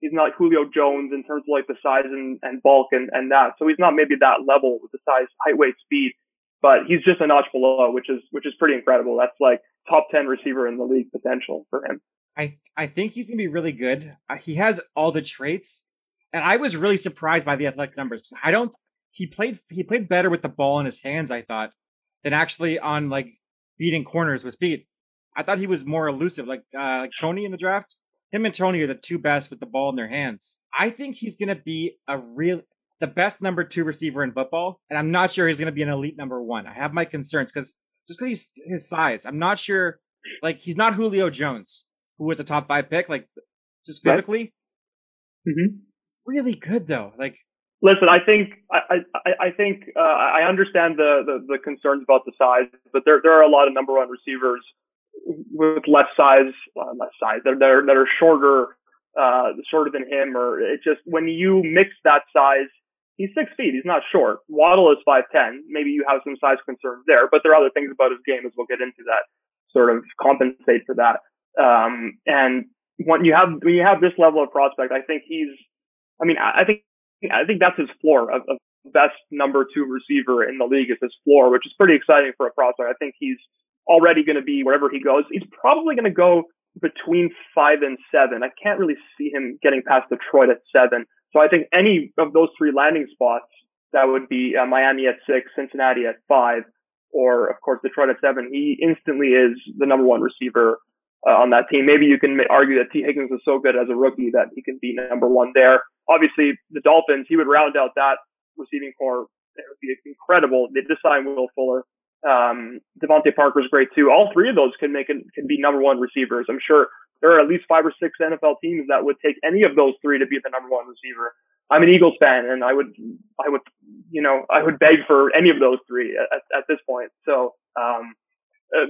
He's not Julio Jones in terms of like the size and, and bulk and, and that. So he's not maybe that level with the size, height, weight, speed but he's just a notch below, which is which is pretty incredible. That's like top ten receiver in the league potential for him. I I think he's gonna be really good. Uh, he has all the traits, and I was really surprised by the athletic numbers. I don't. He played he played better with the ball in his hands, I thought, than actually on like beating corners with speed. I thought he was more elusive, like uh, like Toney in the draft. Him and Toney are the two best with the ball in their hands. I think he's gonna be a real the best number two receiver in football, and I'm not sure he's going to be an elite number one. I have my concerns because just because he's his size, I'm not sure. Like he's not Julio Jones, who was a top five pick. Like just physically, right. mm-hmm. really good though. Like listen, I think I I, I think uh, I understand the, the, the concerns about the size, but there there are a lot of number one receivers with less size, uh, less size that are that are shorter uh, shorter than him, or it just when you mix that size, he's six feet. He's not short. Waddle is five ten. Maybe you have some size concerns there, but there are other things about his game as we'll get into that sort of compensate for that. Um, and when you have when you have this level of prospect, I think he's. I mean, I think I think that's his floor of, of best number two receiver in the league is his floor, which is pretty exciting for a prospect. I think he's already going to be wherever he goes. He's probably going to go between five and seven. I can't really see him getting past Detroit at seven. So I think any of those three landing spots, that would be uh, Miami at six, Cincinnati at five, or of course Detroit at seven. He instantly is the number one receiver uh, on that team. Maybe you can argue that Tee Higgins is so good as a rookie that he can be number one there. Obviously, the Dolphins, he would round out that receiving corps. It would be incredible. They just signed Will Fuller. Um, DeVante Parker's great too. All three of those can make it, can be number one receivers. I'm sure there are at least five or six NFL teams that would take any of those three to be the number one receiver. I'm an Eagles fan, and I would, I would, you know, I would beg for any of those three at, at this point. So, um, uh,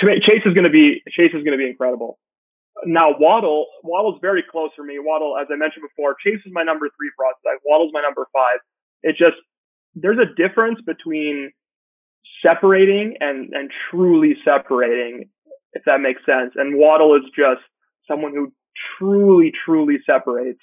Chase is going to be Chase is going to be incredible. Now Waddle, Waddle's very close for me. Waddle, as I mentioned before, Chase is my number three prospect. Waddle's my number five. It just there's a difference between separating and, and truly separating, if that makes sense. And Waddle is just someone who truly, truly separates.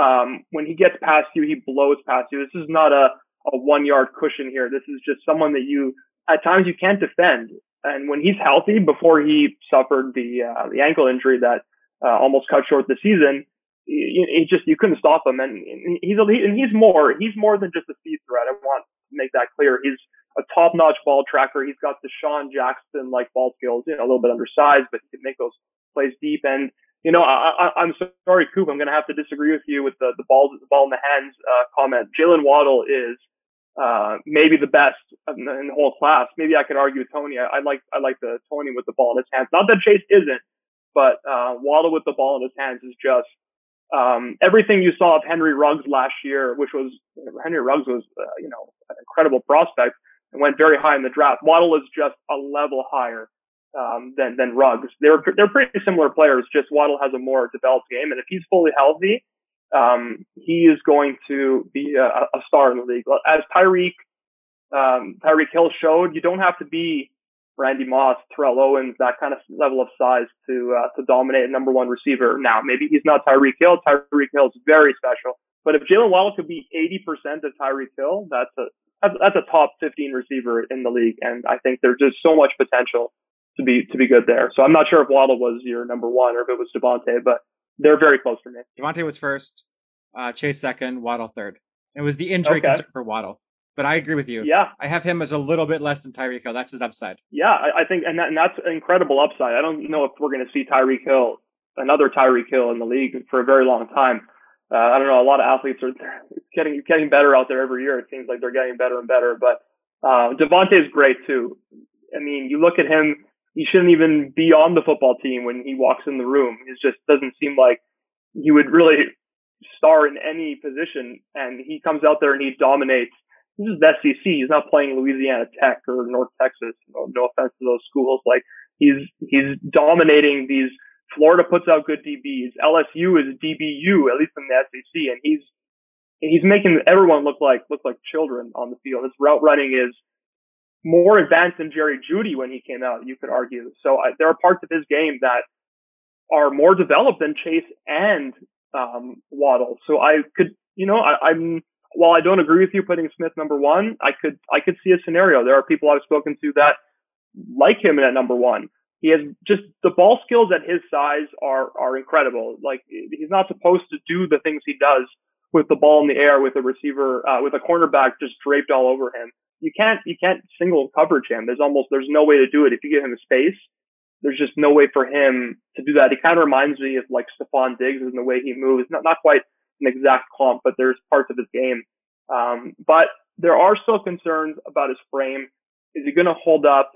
Um, when he gets past you, he blows past you. This is not a, a one yard cushion here. This is just someone that you, at times you can't defend. And when he's healthy, before he suffered the, uh, the ankle injury that, uh, almost cut short the season, he, he just, you couldn't stop him. And he's, a, and he's more, he's more than just a speed threat. I want to make that clear. He's, a top-notch ball tracker. He's got DeSean Jackson like ball skills, you know, a little bit undersized, but he can make those plays deep. And you know, I, I, I'm sorry, Coop. I'm going to have to disagree with you with the the ball the ball in the hands uh, comment. Jaylen Waddle is uh, maybe the best in the, in the whole class. Maybe I could argue with Toney. I, I like I like the Toney with the ball in his hands. Not that Chase isn't, but uh, Waddle with the ball in his hands is just um, everything you saw of Henry Ruggs last year, which was Henry Ruggs was uh, you know an incredible prospect and went very high in the draft. Waddle is just a level higher um, than than Ruggs. They're they're pretty similar players. Just Waddle has a more developed game, and if he's fully healthy, um, he is going to be a, a star in the league. As Tyreek um, Tyreek Hill showed, you don't have to be Randy Moss, Terrell Owens, that kind of level of size to uh, to dominate a number one receiver. Now, maybe he's not Tyreek Hill. Tyreek Hill is very special. But if Jaylen Waddle could be 80% of Tyreek Hill, that's a that's a top 15 receiver in the league, and I think there's just so much potential to be to be good there. So I'm not sure if Waddle was your number one or if it was DeVonta, but they're very close for me. DeVonta was first, uh, Chase second, Waddle third. It was the injury okay. concern for Waddle, but I agree with you. Yeah, I have him as a little bit less than Tyreek Hill. That's his upside. Yeah, I, I think, and, that, and that's incredible upside. I don't know if we're going to see Tyreek Hill, another Tyreek Hill in the league for a very long time. Uh, I don't know. A lot of athletes are *laughs* getting getting better out there every year. It seems like they're getting better and better. But uh, DeVonta is great too. I mean, you look at him. He shouldn't even be on the football team when he walks in the room. It just doesn't seem like he would really star in any position. And he comes out there and he dominates. This is the SEC. He's not playing Louisiana Tech or North Texas. No, no offense to those schools. Like he's he's dominating these Florida puts out good DBs. LSU is DBU, at least in the SEC, and he's he's making everyone look like look like children on the field. His route running is more advanced than Jerry Jeudy when he came out. You could argue. So there are parts of his game that are more developed than Chase and um, Waddle. So I could, you know, I, I'm while I don't agree with you putting Smith number one, I could I could see a scenario. There are people I've spoken to that like him at number one. He has just the ball skills at his size are are incredible. Like he's not supposed to do the things he does with the ball in the air with a receiver uh, with a cornerback just draped all over him. You can't you can't single coverage him. There's almost there's no way to do it if you give him space. There's just no way for him to do that. He kind of reminds me of like Stefon Diggs in the way he moves. Not not quite an exact comp, but there's parts of his game. Um, but there are still concerns about his frame. Is he going to hold up?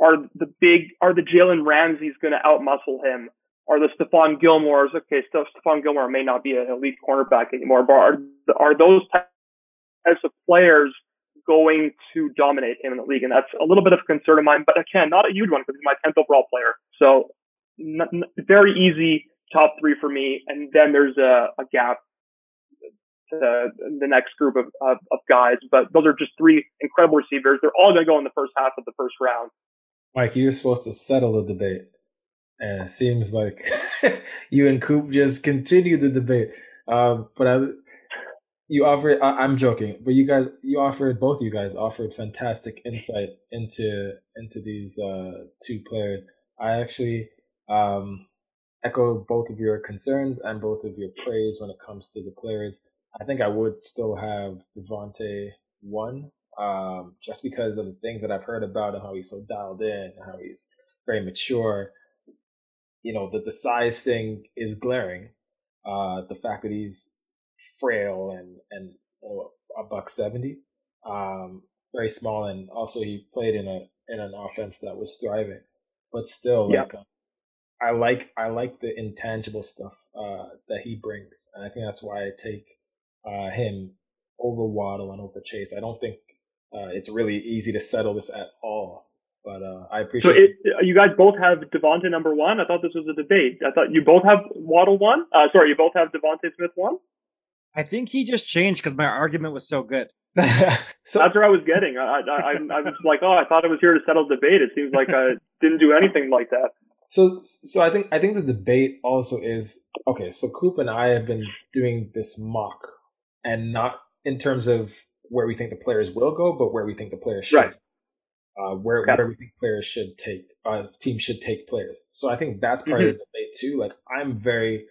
are the big, are the Jalen Ramsey's going to outmuscle him? Are the Stephon Gilmore's, okay, still Stephon Gilmore may not be an elite cornerback anymore, but are, are those types of players going to dominate him in the league? And that's a little bit of a concern of mine, but again, not a huge one because he's my 10th overall player. So n- n- very easy top three for me. And then there's a, a gap to the, the next group of, of, of guys. But those are just three incredible receivers. They're all going to go in the first half of the first round. Mike, you're supposed to settle the debate. And it seems like *laughs* you and Coop just continue the debate. Um, but I, you offered, I, am joking, but you guys, you offered, both of you guys offered fantastic insight into, into these, uh, two players. I actually, um, echo both of your concerns and both of your praise when it comes to the players. I think I would still have DeVonta one, um, just because of the things that I've heard about him, how he's so dialed in, how he's very mature. You know, that the size thing is glaring. Uh, the fact that he's frail and, and so a buck 70, um, very small. And also he played in a, in an offense that was thriving, but still yeah. like, uh, I like, I like the intangible stuff, uh, that he brings. And I think that's why I take, uh, him over Waddle and over Chase. I don't think, uh, it's really easy to settle this at all. But uh, I appreciate. So it, you guys both have DeVonta number one. I thought this was a debate. I thought you both have Waddle one. Uh, sorry, you both have DeVonta Smith one. I think he just changed because my argument was so good. *laughs* so that's where I was getting. I, I, I, I was like, oh, I thought I was here to settle debate. It seems like I didn't do anything like that. So, so I think I think the debate also is okay. So Coop and I have been doing this mock, and not in terms of where we think the players will go, but where we think the players should. Right uh, where where we think players should take uh, teams should take players. So I think that's part mm-hmm. of the debate too. Like I'm very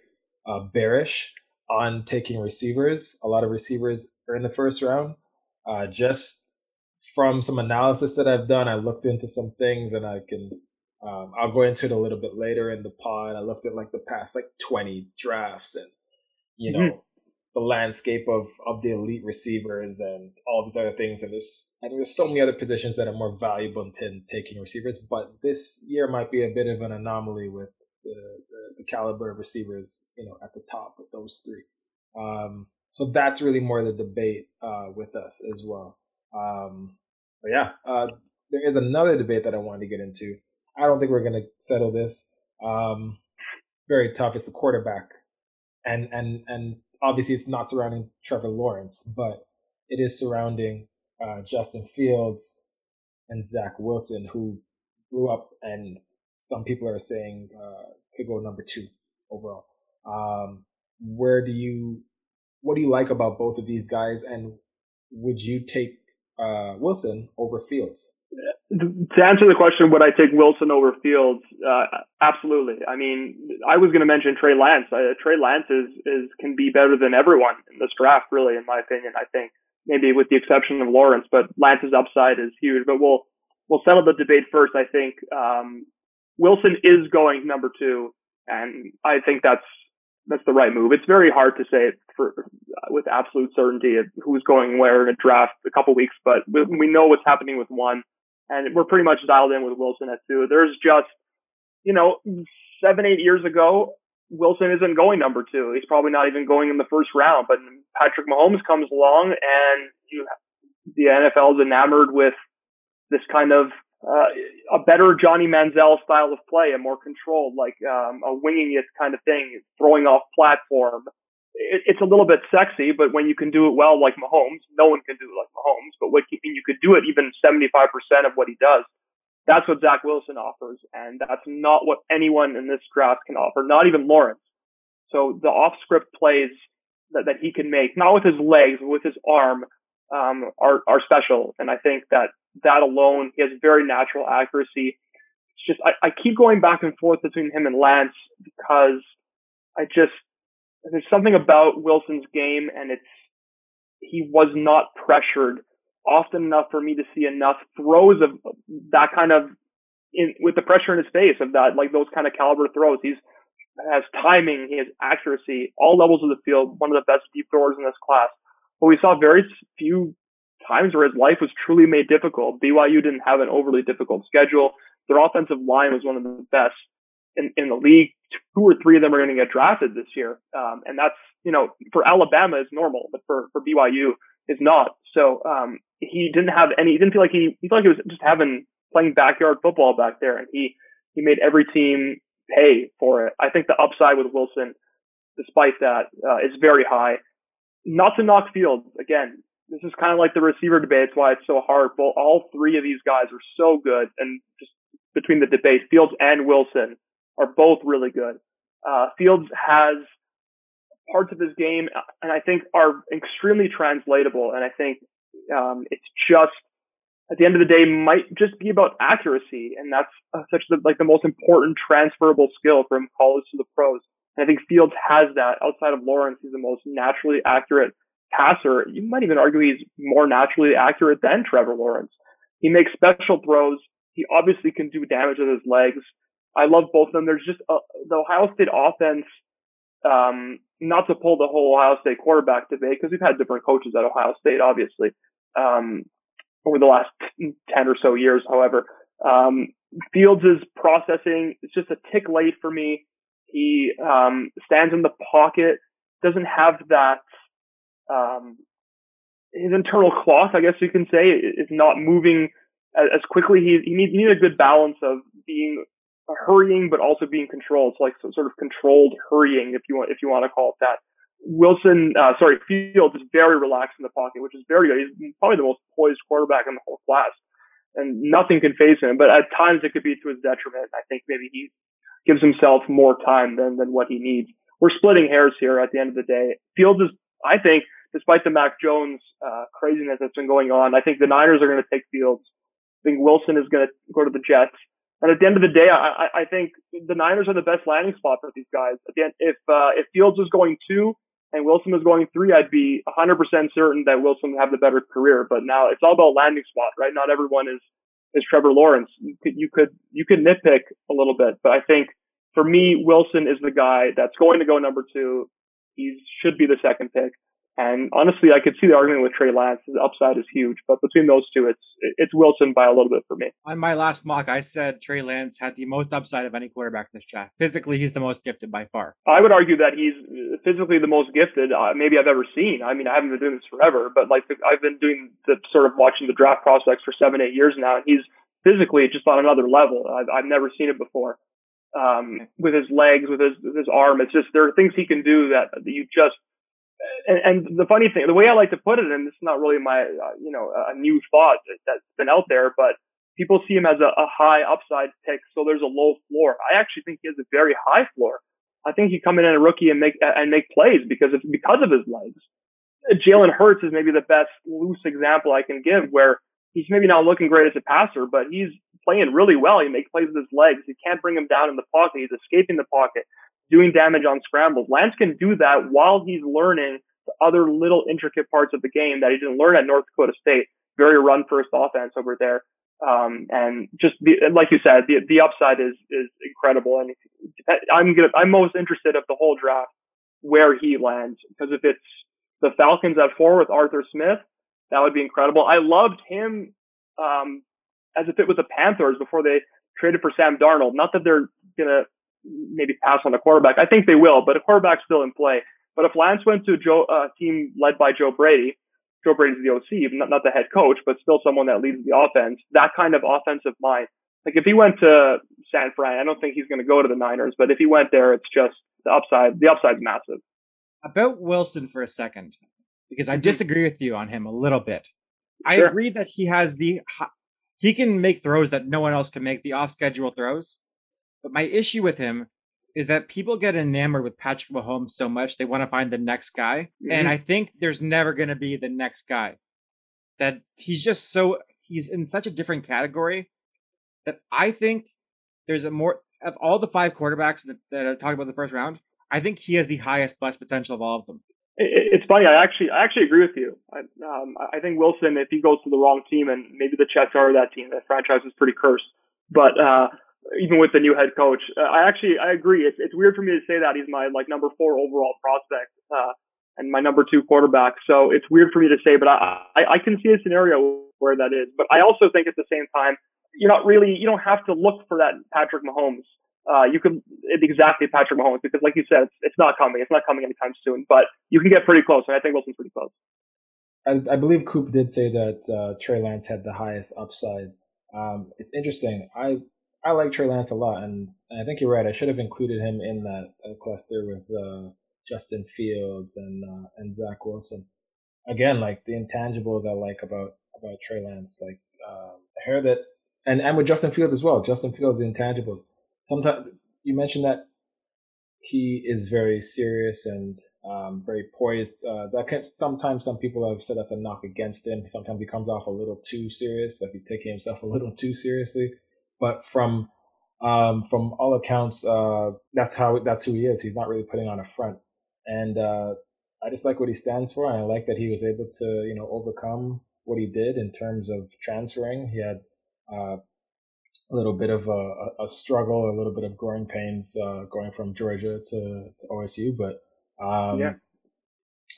uh, bearish on taking receivers. A lot of receivers are in the first round. Uh, just from some analysis that I've done, I looked into some things and I can um, I'll go into it a little bit later in the pod. I looked at like the past like 20 drafts and you mm-hmm. know the landscape of of the elite receivers and all these other things. And there's and there's so many other positions that are more valuable than taking receivers. But this year might be a bit of an anomaly with the, the, the caliber of receivers, you know, at the top with those three. Um, so that's really more the debate uh, with us as well. Um, but yeah, uh, there is another debate that I wanted to get into. I don't think we're going to settle this. Um, very tough. It's the quarterback, and and and obviously it's not surrounding Trevor Lawrence, but it is surrounding uh, Justin Fields and Zach Wilson, who blew up, and some people are saying uh, could go number two overall. Um, where do you, what do you like about both of these guys, and would you take uh, Wilson over Fields? to answer the question, would I take Wilson over Fields? Uh, absolutely. I mean, I was going to mention Trey Lance. Uh, Trey Lance is, is can be better than everyone in this draft, really, in my opinion. I think maybe with the exception of Lawrence, but Lance's upside is huge. But we'll we'll settle the debate first. I think um, Wilson is going number two, and I think that's that's the right move. It's very hard to say for with absolute certainty who's going where in a draft a couple weeks, but we, know what's happening with one and we're pretty much dialed in with Wilson at two. There's just, you know, seven, eight years ago, Wilson isn't going number two. He's probably not even going in the first round. But Patrick Mahomes comes along, and you, the NFL is enamored with this kind of uh, a better Johnny Manziel style of play, a more controlled, like um, a winging it kind of thing, throwing off platform, it, it's a little bit sexy, but when you can do it well like Mahomes, no one can do it like Mahomes, but when you could do it even 75% of what he does, that's what Zach Wilson offers. And that's not what anyone in this draft can offer, not even Lawrence. So the off script plays that, that he can make, not with his legs, but with his arm, um, are, are special. And I think that that alone, he has very natural accuracy. It's just, I, I keep going back and forth between him and Lance because I just, there's something about Wilson's game and it's, he was not pressured often enough for me to see enough throws of that kind of in, with the pressure in his face of that, like those kind of caliber throws. He's has timing, he has accuracy, all levels of the field, one of the best deep throwers in this class. But we saw very few times where his life was truly made difficult. BYU didn't have an overly difficult schedule. Their offensive line was one of the best in, in the league. Two or three of them are going to get drafted this year. Um, and that's, you know, for Alabama is normal, but for, for BYU is not. So, um, he didn't have any, he didn't feel like he, he felt like he was just having, playing backyard football back there. And he, he made every team pay for it. I think the upside with Wilson, despite that, uh, is very high. Not to knock Fields again. This is kind of like the receiver debate. It's why it's so hard. But all three of these guys are so good, and just between the debate, Fields and Wilson are both really good. Uh, Fields has parts of his game, and I think are extremely translatable. And I think um, it's just at the end of the day might just be about accuracy, and that's uh, such the, like the most important transferable skill from college to the pros. And I think Fields has that. Outside of Lawrence, he's the most naturally accurate passer. You might even argue he's more naturally accurate than Trevor Lawrence. He makes special throws. He obviously can do damage with his legs. I love both of them. There's just a, uh, the Ohio State offense. Um, not to pull the whole Ohio State quarterback debate because we've had different coaches at Ohio State, obviously, um, over the last 10 or so years. However, um, Fields' is processing It's just a tick late for me. He um, stands in the pocket, doesn't have that. Um, his internal clock, I guess you can say, is not moving as quickly. He, he needs, a good balance of being hurrying, but also being controlled. So like so sort of controlled hurrying, if you want, if you want to call it that. Wilson, uh, sorry, Fields is very relaxed in the pocket, which is very good. He's probably the most poised quarterback in the whole class and nothing can faze him, but at times it could be to his detriment. I think maybe he gives himself more time than, than what he needs. We're splitting hairs here at the end of the day. Fields is, I think, despite the Mac Jones, uh, craziness that's been going on, I think the Niners are going to take Fields. I think Wilson is going to go to the Jets. And at the end of the day, I, I think the Niners are the best landing spot for these guys. At the end, if, uh, if Fields was going two and Wilson was going three, I'd be 100% certain that Wilson would have the better career. But now it's all about landing spot, right? Not everyone is, is Trevor Lawrence. You could, you could, you could nitpick a little bit, but I think for me, Wilson is the guy that's going to go number two. He should be the second pick. And honestly, I could see the argument with Trey Lance. His upside is huge, but between those two, it's it's Wilson by a little bit for me. On my last mock, I said Trey Lance had the most upside of any quarterback in this draft. Physically, he's the most gifted by far. I would argue that he's physically the most gifted uh, maybe I've ever seen. I mean, I haven't been doing this forever, but like I've been doing the sort of watching the draft prospects for seven, eight years now, and he's physically just on another level. I've, I've never seen it before. Um, with his legs, with his with his arm, it's just there are things he can do that you just and, and the funny thing, the way I like to put it, and this is not really my, uh, you know, a new thought that's been out there, but people see him as a, a high upside pick, so there's a low floor. I actually think he has a very high floor. I think he come in as a rookie and make and make plays because of because of his legs. Jalen Hurts is maybe the best loose example I can give where he's maybe not looking great as a passer, but he's playing really well. He makes plays with his legs. He can't bring him down in the pocket. He's escaping the pocket doing damage on scrambles. Lance can do that while he's learning the other little intricate parts of the game that he didn't learn at North Dakota State. Very run first offense over there. Um, and just the, like you said, the, the upside is, is incredible. And I'm gonna, I'm most interested of the whole draft where he lands because if it's the Falcons at four with Arthur Smith, that would be incredible. I loved him, um, as if it was the Panthers before they traded for Sam Darnold. Not that they're gonna maybe pass on a quarterback. I think they will, but a quarterback's still in play. But if Lance went to a Joe, uh, team led by Joe Brady, Joe Brady's the OC, not, not the head coach, but still someone that leads the offense, that kind of offensive mind. Like if he went to San Fran, I don't think he's going to go to the Niners, but if he went there, it's just the upside, the upside's massive. About Wilson for a second, because I mm-hmm. disagree with you on him a little bit. I sure. agree that he has the, he can make throws that no one else can make, the off schedule throws. But my issue with him is that people get enamored with Patrick Mahomes so much they want to find the next guy. Mm-hmm. And I think there's never going to be the next guy. That he's just so, he's in such a different category that I think there's a more, of all the five quarterbacks that, that are talking about the first round, I think he has the highest bust potential of all of them. It's funny. I actually, I actually agree with you. I, um, I think Wilson, if he goes to the wrong team, and maybe the Jets are that team, that franchise is pretty cursed. But uh, even with the new head coach. Uh, I actually I agree. It's it's weird for me to say that he's my like number four overall prospect uh, and my number two quarterback. So it's weird for me to say, but I, I I can see a scenario where that is. But I also think at the same time you're not really you don't have to look for that Patrick Mahomes. Uh, you could exactly Patrick Mahomes because, like you said, it's, it's not coming. It's not coming anytime soon. But you can get pretty close, and I think Wilson's pretty close. I, I believe Coop did say that uh, Trey Lance had the highest upside. Um, it's interesting. I I like Trey Lance a lot, and, I think you're right. I should have included him in that uh, cluster with uh, Justin Fields and uh, and Zach Wilson. Again, like the intangibles I like about about Trey Lance, like um, that, and and with Justin Fields as well. Justin Fields, the intangibles. Sometimes you mentioned that he is very serious and um, very poised. Uh, that can, sometimes some people have said that's a knock against him. Sometimes he comes off a little too serious, like he's taking himself a little too seriously. But from um, from all accounts, uh, that's how that's who he is. He's not really putting on a front, and uh, I just like what he stands for, and I like that he was able to you know overcome what he did in terms of transferring. He had uh, a little bit of a, a, struggle, a little bit of growing pains uh, going from Georgia to, to OSU, but um, yeah.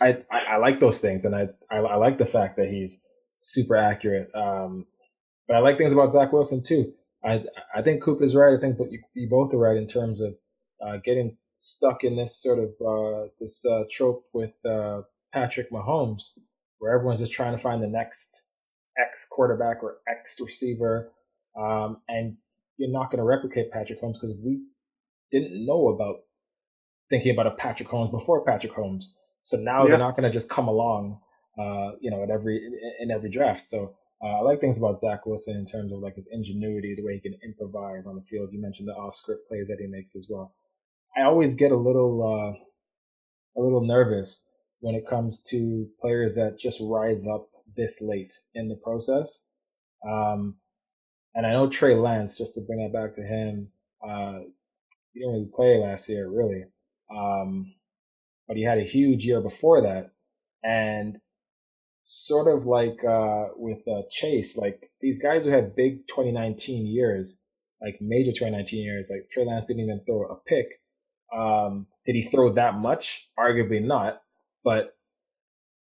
I, I, I like those things, and I, I, I like the fact that he's super accurate. Um, but I like things about Zach Wilson too. I I think Coop is right. I think but you, you both are right in terms of uh, getting stuck in this sort of uh, this uh, trope with uh, Patrick Mahomes, where everyone's just trying to find the next X quarterback or X receiver, um, and you're not going to replicate Patrick Mahomes because we didn't know about thinking about a Patrick Mahomes before Patrick Mahomes. So now yeah. they're not going to just come along, uh, you know, at every in every draft. So uh, I like things about Zach Wilson in terms of like his ingenuity, the way he can improvise on the field. You mentioned the off-script plays that he makes as well. I always get a little uh, a little nervous when it comes to players that just rise up this late in the process. Um, and I know Trey Lance, just to bring that back to him, uh, he didn't really play last year, really. Um, but he had a huge year before that. And sort of like uh, with uh, Chase, like these guys who had big 2019 years, like major 2019 years, like Trey Lance didn't even throw a pick. Um, did he throw that much? Arguably not. But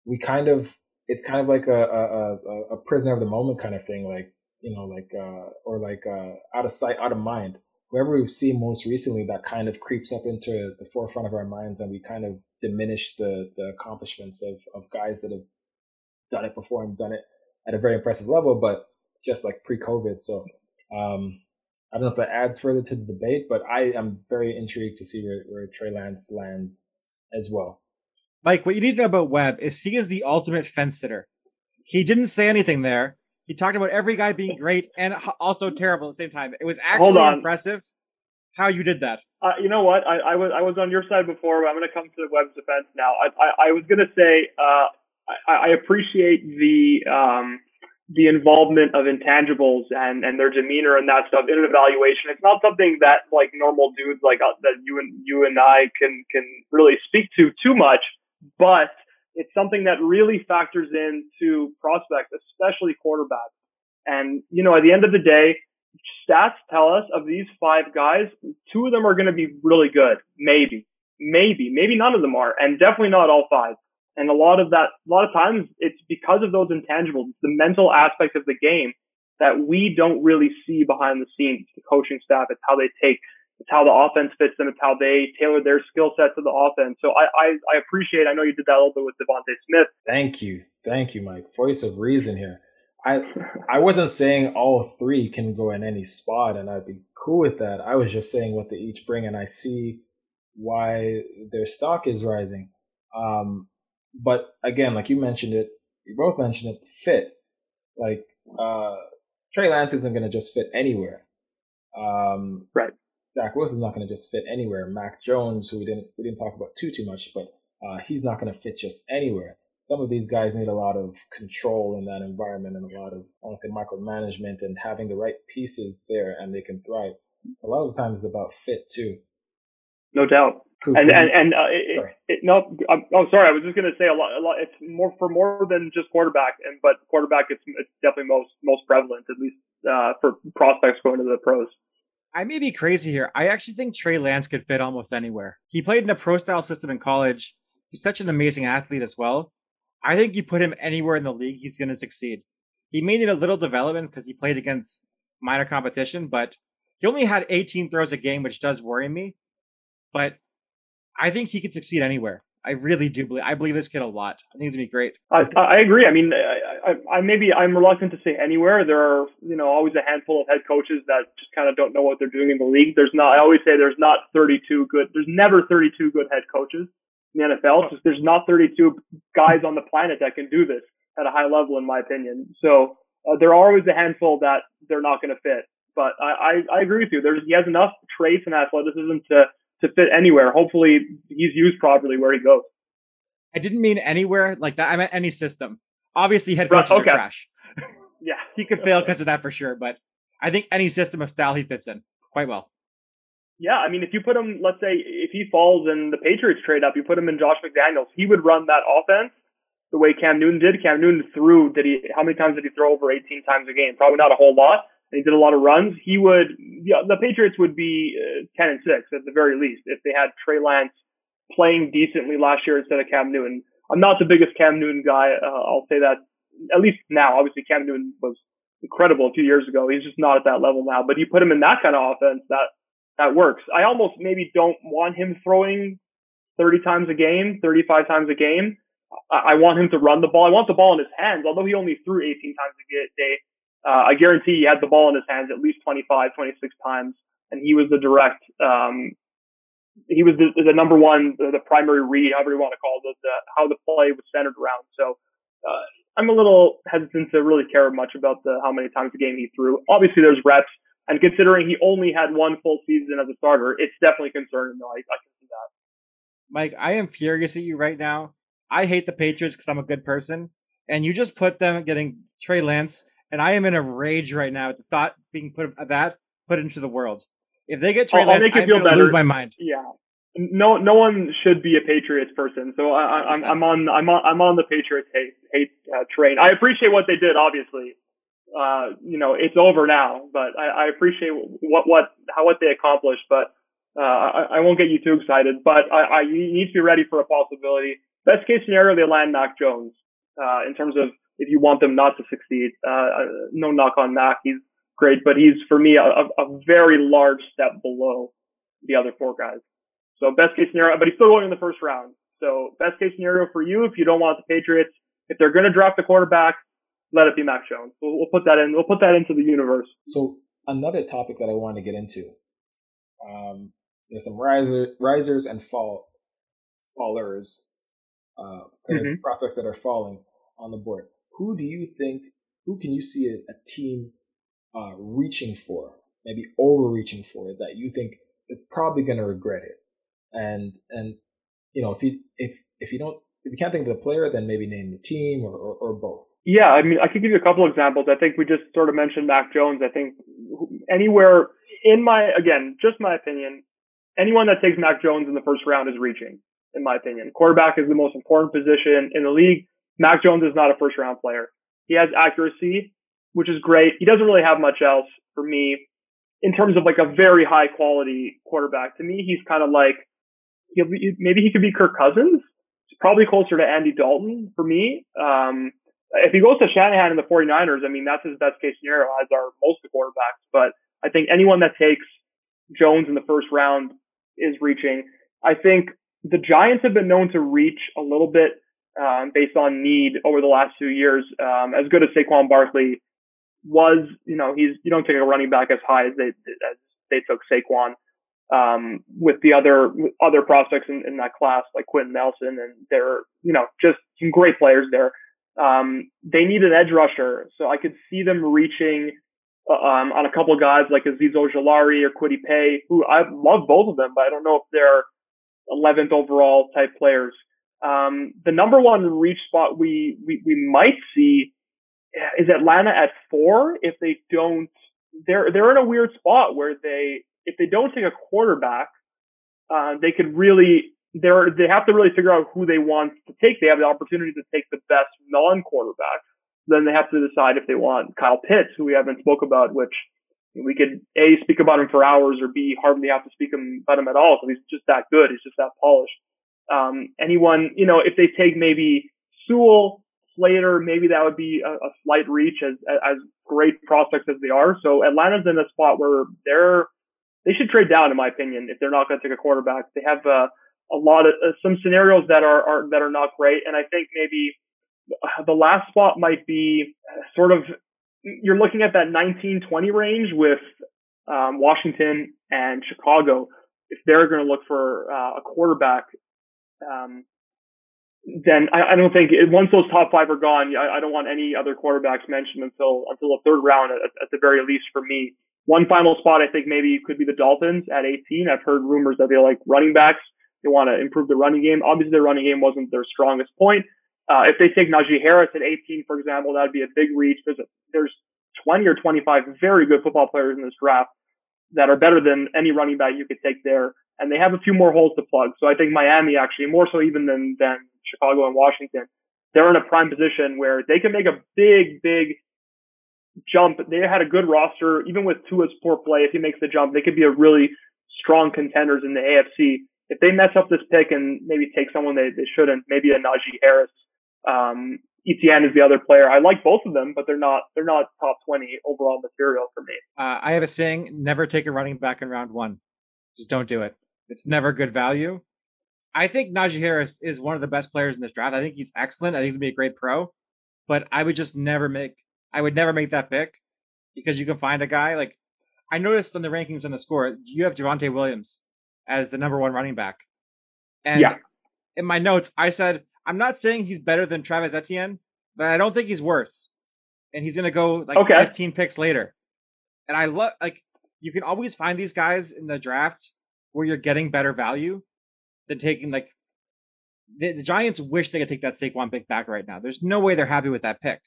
we kind of, it's kind of like a, a, a, a prisoner of the moment kind of thing, like, you know, like, uh, or like, uh, out of sight, out of mind. Whoever we've seen most recently, that kind of creeps up into the forefront of our minds and we kind of diminish the, the accomplishments of, of guys that have done it before and done it at a very impressive level, but just like pre-COVID. So um, I don't know if that adds further to the debate, but I am very intrigued to see where, where Trey Lance lands as well. Mike, what you need to know about Webb is he is the ultimate fence sitter. He didn't say anything there. He talked about every guy being great and also terrible at the same time. It was actually impressive how you did that. Uh, you know what? I, I, was I was on your side before. But I'm going to come to Webb's defense now. I I, I was going to say uh, I, I appreciate the um, the involvement of intangibles and and their demeanor and that stuff in an evaluation. It's not something that like normal dudes like uh, that you and you and I can can really speak to too much, but it's something that really factors into prospects, especially quarterbacks. And you know, at the end of the day, stats tell us of these five guys, two of them are going to be really good, maybe, maybe, maybe none of them are, and definitely not all five. And a lot of that, a lot of times it's because of those intangibles, the mental aspect of the game that we don't really see behind the scenes. The coaching staff, it's how they take, it's how the offense fits them, it's how they tailor their skill set to the offense. So I, I, I appreciate, I know you did that a little bit with DeVonta Smith. Thank you. Thank you, Mike. Voice of reason here. I I wasn't saying all three can go in any spot and I'd be cool with that. I was just saying what they each bring and I see why their stock is rising. Um, but again, like you mentioned it, you both mentioned it, fit. Like uh, Trey Lance isn't going to just fit anywhere. Um, right. Zach Wilson's not going to just fit anywhere. Mac Jones, who we didn't we didn't talk about too too much, but uh, he's not going to fit just anywhere. Some of these guys need a lot of control in that environment and a lot of I want to say micromanagement and having the right pieces there, and they can thrive. So a lot of the times it's about fit too. No doubt. Cool. And and and uh, it, it, no, I'm, oh sorry, I was just gonna say a lot. A lot. It's more for more than just quarterback, and but quarterback, it's it's definitely most most prevalent, at least uh, for prospects going to the pros. I may be crazy here. I actually think Trey Lance could fit almost anywhere. He played in a pro style system in college. He's such an amazing athlete as well. I think you put him anywhere in the league, he's going to succeed. He may need a little development because he played against minor competition, but he only had 18 throws a game, which does worry me. But I think he could succeed anywhere. I really do believe. I believe this kid a lot. I think he's gonna be great. I, I agree. I mean, I, I, I maybe I'm reluctant to say anywhere. There are, you know, always a handful of head coaches that just kind of don't know what they're doing in the league. There's not. I always say there's not 32 good. There's never 32 good head coaches in the NFL. Just there's not 32 guys on the planet that can do this at a high level, in my opinion. So uh, there are always a handful that they're not going to fit. But I, I, I agree with you. There's he has enough traits and athleticism to to fit anywhere. Hopefully, he's used properly where he goes. I didn't mean anywhere like that. I meant any system. Obviously, head coaches okay. are trash. *laughs* yeah, he could fail because of that for sure. But I think any system of style he fits in quite well. Yeah, I mean, if you put him, let's say, if he falls and the Patriots trade up, you put him in Josh McDaniels, he would run that offense the way Cam Newton did. Cam Newton threw, did he, how many times did he throw over 18 times a game? Probably not a whole lot. He did a lot of runs. He would, yeah, the Patriots would be uh, 10 and 6 at the very least if they had Trey Lance playing decently last year instead of Cam Newton. I'm not the biggest Cam Newton guy. Uh, I'll say that at least now. Obviously, Cam Newton was incredible a few years ago. He's just not at that level now. But you put him in that kind of offense, that that works. I almost maybe don't want him throwing 30 times a game, 35 times a game. I want him to run the ball. I want the ball in his hands, although he only threw 18 times a day. Uh, I guarantee he had the ball in his hands at least 25, 26 times, and he was the direct, um, he was the, the number one, the, the, primary read, however you want to call it, the, how the play was centered around. So, uh, I'm a little hesitant to really care much about the, how many times a game he threw. Obviously there's reps, and considering he only had one full season as a starter, it's definitely concerning though. I, I can see that. Mike, I am furious at you right now I hate the Patriots because I'm a good person, and you just put them getting Trey Lance, and I am in a rage right now at the thought being put of that put into the world. If they get Trey I'll, Lance, I'll I'm going to lose my mind. Yeah. No, no one should be a Patriots person. So I, am I'm, I'm on, I'm on, I'm on the Patriots hate, hate uh, train. I appreciate what they did, obviously. Uh, you know, it's over now, but I, I appreciate what, what, how, what they accomplished, but, uh, I, I won't get you too excited, but I, I, you need to be ready for a possibility best case scenario, they land Mac Jones. Uh, in terms of if you want them not to succeed, uh, no knock on Mac, he's great, but he's for me a, a very large step below the other four guys. So best case scenario, but he's still going in the first round. So best case scenario for you, if you don't want the Patriots, if they're going to draft the quarterback, let it be Mac Jones. We'll, we'll, put that in. We'll put that into the universe. So another topic that I want to get into, um, there's some riser, risers and fall fallers uh, mm-hmm. prospects that are falling on the board. Who do you think? Who can you see a, a team uh, reaching for, maybe overreaching for that you think they're probably going to regret it? And and you know if you if if you don't if you can't think of the player, then maybe name the team or, or, or both. Yeah, I mean, I could give you a couple examples. I think we just sort of mentioned Mac Jones. I think anywhere in my, again, just my opinion, anyone that takes Mac Jones in the first round is reaching in my opinion. Quarterback is the most important position in the league. Mac Jones is not a first round player. He has accuracy, which is great. He doesn't really have much else for me in terms of like a very high quality quarterback. To me, he's kind of like, be, maybe he could be Kirk Cousins. He's probably closer to Andy Dalton for me. Um, if he goes to Shanahan in the 49ers, I mean, that's his best case scenario, as are most quarterbacks. But I think anyone that takes Jones in the first round is reaching. I think the Giants have been known to reach a little bit um, based on need over the last few years. Um, as good as Saquon Barkley was, you know, he's you don't take a running back as high as they as they took Saquon. Um, with the other other prospects in, in that class like Quenton Nelson and they're you know just some great players there. Um, they need an edge rusher, so I could see them reaching um, on a couple of guys like Azeez Ojulari or Kwity Paye, who I love both of them, but I don't know if they're 11th overall type players. Um, the number one reach spot we, we, we might see is Atlanta at four if they don't, they're, they're in a weird spot where they, if they don't take a quarterback, uh, they could really, they're, they have to really figure out who they want to take. They have the opportunity to take the best non-quarterback. Then they have to decide if they want Kyle Pitts, who we haven't spoke about, which we could a speak about him for hours or b hardly have to speak about him at all. So he's just that good. He's just that polished. Um, anyone, you know, if they take maybe Sewell, Slater, maybe that would be a, a slight reach as as great prospects as they are. So Atlanta's in a spot where they're they should trade down, in my opinion, if they're not going to take a quarterback. They have a, a lot of uh, some scenarios that are, are that are not great. And I think maybe the last spot might be sort of you're looking at that 19-20 range with um, Washington and Chicago. If they're going to look for uh, a quarterback, um, then I, I, don't think once those top five are gone, I, I, don't want any other quarterbacks mentioned until until the third round at, at, the very least for me. One final spot I think maybe could be the Dolphins at 18. I've heard rumors that they like running backs. They want to improve the running game. Obviously, their running game wasn't their strongest point. Uh, if they take Najee Harris at 18, for example, that'd be a big reach. There's there's 20 or 25 very good football players in this draft that are better than any running back you could take there. And they have a few more holes to plug. So I think Miami actually more so even than, than Chicago and Washington, they're in a prime position where they can make a big, big jump. They had a good roster, even with Tua's poor play. If he makes the jump, they could be a really strong contenders in the AFC. If they mess up this pick and maybe take someone they, they shouldn't, maybe a Najee Harris, um, Etienne is the other player. I like both of them, but they're not they're not top twenty overall material for me. Uh, I have a saying: never take a running back in round one. Just don't do it. It's never good value. I think Najee Harris is one of the best players in this draft. I think he's excellent. I think he's gonna be a great pro, but I would just never make I would never make that pick because you can find a guy like I noticed on the rankings on the score you have Javonte Williams as the number one running back, and yeah. in my notes I said I'm not saying he's better than Travis Etienne, but I don't think he's worse. And he's gonna go like okay. 15 picks later. And I love like you can always find these guys in the draft where you're getting better value than taking like the, the Giants wish they could take that Saquon pick back right now. There's no way they're happy with that pick.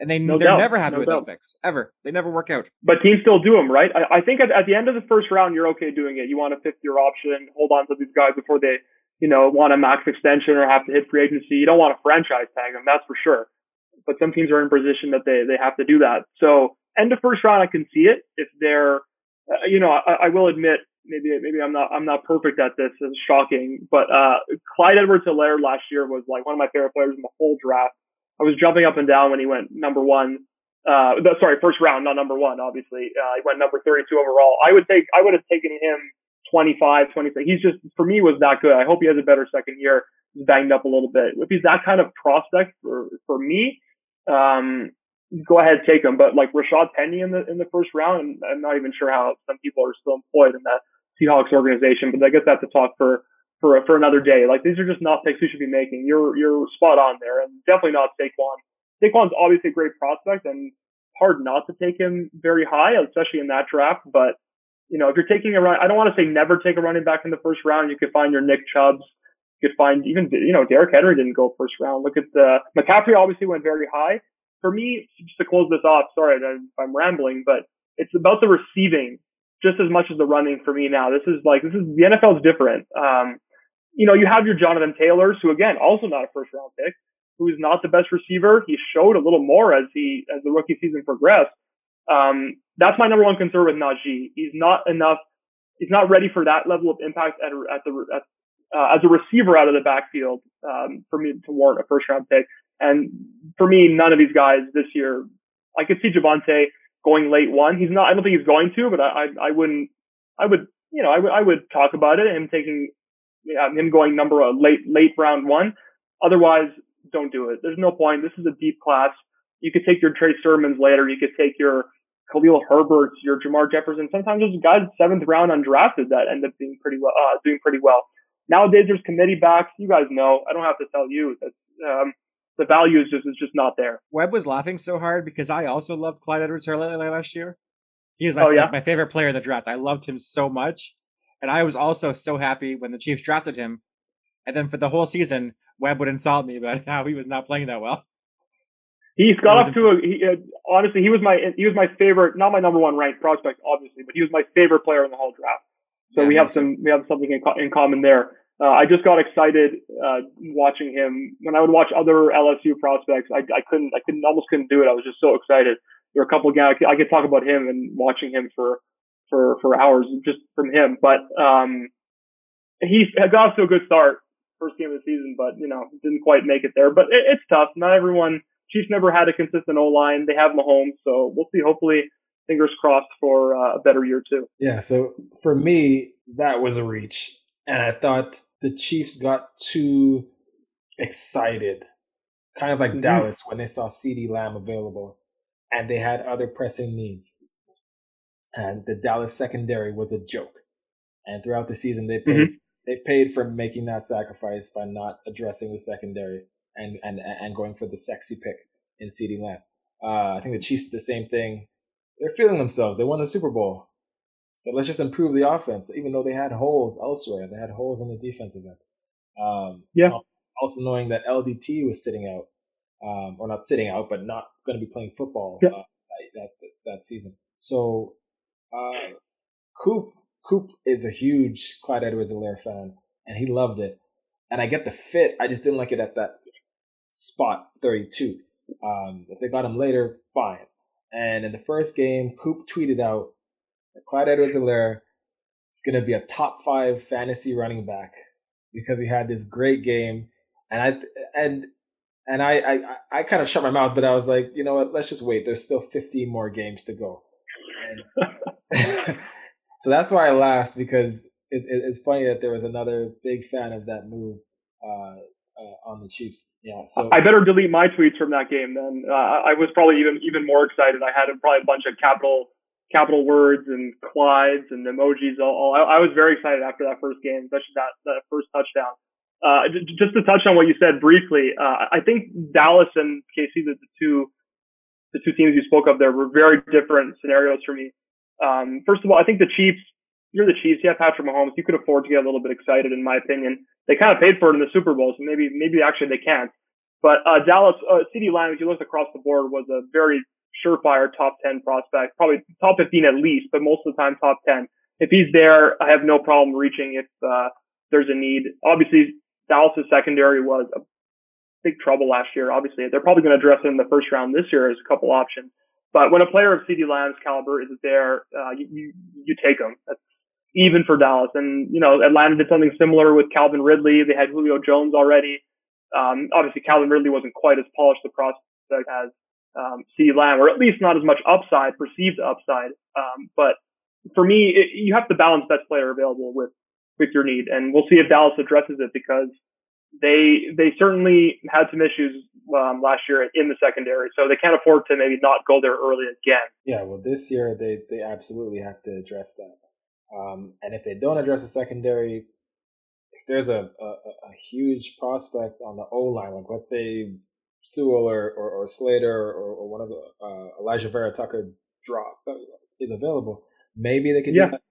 And they, no they're doubt. never happy no with doubt. those picks. Ever. They never work out. But teams still do them, right? I, I think at, at, the end of the first round, you're okay doing it. You want a fifth year option, hold on to these guys before they you know, want a max extension or have to hit free agency. You don't want to franchise tag them, that's for sure. But some teams are in a position that they, they have to do that. So end of first round, I can see it. If they're, uh, you know, I, I will admit, maybe, maybe I'm not, I'm not perfect at this. It's shocking, but, uh, Clyde Edwards-Helaire last year was like one of my favorite players in the whole draft. I was jumping up and down when he went number one. Uh, sorry, first round, not number one, obviously. Uh, he went number 32 overall. I would take, I would have taken him 25, 26. He's just, for me, was that good. I hope he has a better second year. He's banged up a little bit. If he's that kind of prospect for, for me, um, go ahead, take him. But like Rashaad Penny in the, in the first round, I'm not even sure how some people are still employed in that Seahawks organization, but I guess that's a talk for, for, for another day. Like these are just not picks we should be making. You're, you're spot on there and definitely not Saquon. Saquon's obviously a great prospect and hard not to take him very high, especially in that draft, but you know, if you're taking a run, I don't want to say never take a running back in the first round. You could find your Nick Chubbs. You could find even, you know, Derrick Henry didn't go first round. Look at the McCaffrey obviously went very high. For me, just to close this off, sorry I'm rambling, but it's about the receiving just as much as the running for me now. This is like, this is, the NFL is different. Um, you know, you have your Jonathan Taylors, who again, also not a first round pick, who is not the best receiver. He showed a little more as he, as the rookie season progressed. Um, that's my number one concern with Najee. He's not enough. He's not ready for that level of impact at, at the at, uh, as a receiver out of the backfield um, for me to warrant a first round pick. And for me, none of these guys this year. I could see Javonte going late one. He's not. I don't think he's going to, but I I, I wouldn't. I would you know I, would I would talk about it. Him taking him going number a late late round one. Otherwise, don't do it. There's no point. This is a deep class. You could take your Trey Sermons later. You could take your Khalil Herbert, your Jermar Jefferson. Sometimes there's guys seventh round undrafted that end up being pretty well, uh, doing pretty well. Nowadays there's committee backs. You guys know. I don't have to tell you that um, the value is just is just not there. Webb was laughing so hard because I also loved Clyde Edwards-Helaire last year. He was like, oh, yeah? like my favorite player in the draft. I loved him so much, and I was also so happy when the Chiefs drafted him. And then for the whole season, Webb would insult me about *laughs* how he was not playing that well. He's got off to a, he, uh, honestly, he was my, he was my favorite, not my number one ranked prospect, obviously, but he was my favorite player in the whole draft. So yeah, we have some, we have something in, co- in common there. Uh, I just got excited, uh, watching him. When I would watch other LSU prospects, I, I couldn't, I couldn't, almost couldn't do it. I was just so excited. There were a couple of guys, I could talk about him and watching him for, for, for hours just from him. But, um, he got off to a good start first game of the season, but, you know, didn't quite make it there. But it, it's tough. Not everyone, Chiefs never had a consistent O line. They have Mahomes, so we'll see. Hopefully, fingers crossed for uh, a better year too. Yeah. So for me, that was a reach, and I thought the Chiefs got too excited, kind of like mm-hmm. Dallas when they saw CeeDee Lamb available and they had other pressing needs. And the Dallas secondary was a joke. And throughout the season, they paid, mm-hmm. they paid for making that sacrifice by not addressing the secondary and, and, and going for the sexy pick in CeeDee Lamb. Uh, I think the Chiefs did the same thing. They're feeling themselves. They won the Super Bowl. So let's just improve the offense, even though they had holes elsewhere. They had holes on the defensive end. Um, yeah. Also knowing that LDT was sitting out, um, or not sitting out, but not going to be playing football yeah. uh, that, that, that season. So, uh, Coop, Coop is a huge Clyde Edwards-Helaire fan, and he loved it. And I get the fit. I just didn't like it at that spot 32. Um, if they got him later, fine. And in the first game, Coop tweeted out Clyde Edwards-Helaire is going to be a top five fantasy running back because he had this great game. And I, and, and I, I, I kind of shut my mouth, but I was like, you know what? Let's just wait. There's still 15 more games to go. *laughs* so that's why I laughed because it, it, it's funny that there was another big fan of that move, uh, uh, on the Chiefs. Yeah. So I better delete my tweets from that game then. Uh, I was probably even even more excited. I had probably a bunch of capital capital words and Clydes and emojis. All, all I, I, was very excited after that first game, especially that that first touchdown. Uh, just to touch on what you said briefly, uh, I think Dallas and KC, the, the two the two teams you spoke of there, were very different scenarios for me. Um, first of all, I think the Chiefs you're the Chiefs. You have Patrick Mahomes. You could afford to get a little bit excited, in my opinion. They kind of paid for it in the Super Bowl, so maybe maybe actually they can't. But uh, Dallas, uh, CeeDee Lamb, if you look across the board, was a very surefire top 10 prospect, probably top 15 at least, but most of the time top 10. If he's there, I have no problem reaching if uh, there's a need. Obviously, Dallas' secondary was a big trouble last year. Obviously, they're probably going to address it in the first round this year as a couple options. But when a player of CeeDee Lamb's caliber is there, uh, you, you, you take him. That's even for Dallas. And, you know, Atlanta did something similar with Calvin Ridley. They had Julio Jones already. Um, obviously Calvin Ridley wasn't quite as polished a prospect as, um, CeeDee Lamb, or at least not as much upside, perceived upside. Um, but for me, it, you have to balance best player available with, with your need. And we'll see if Dallas addresses it because they, they certainly had some issues, um, last year in the secondary. So they can't afford to maybe not go there early again. Yeah. Well, this year they, they absolutely have to address that. Um, and if they don't address the secondary, if there's a, a, a huge prospect on the O line, like let's say Sewell or, or, or Slater or, or, one of the uh, Alijah Vera Tucker drop is available, maybe they could yeah. do that.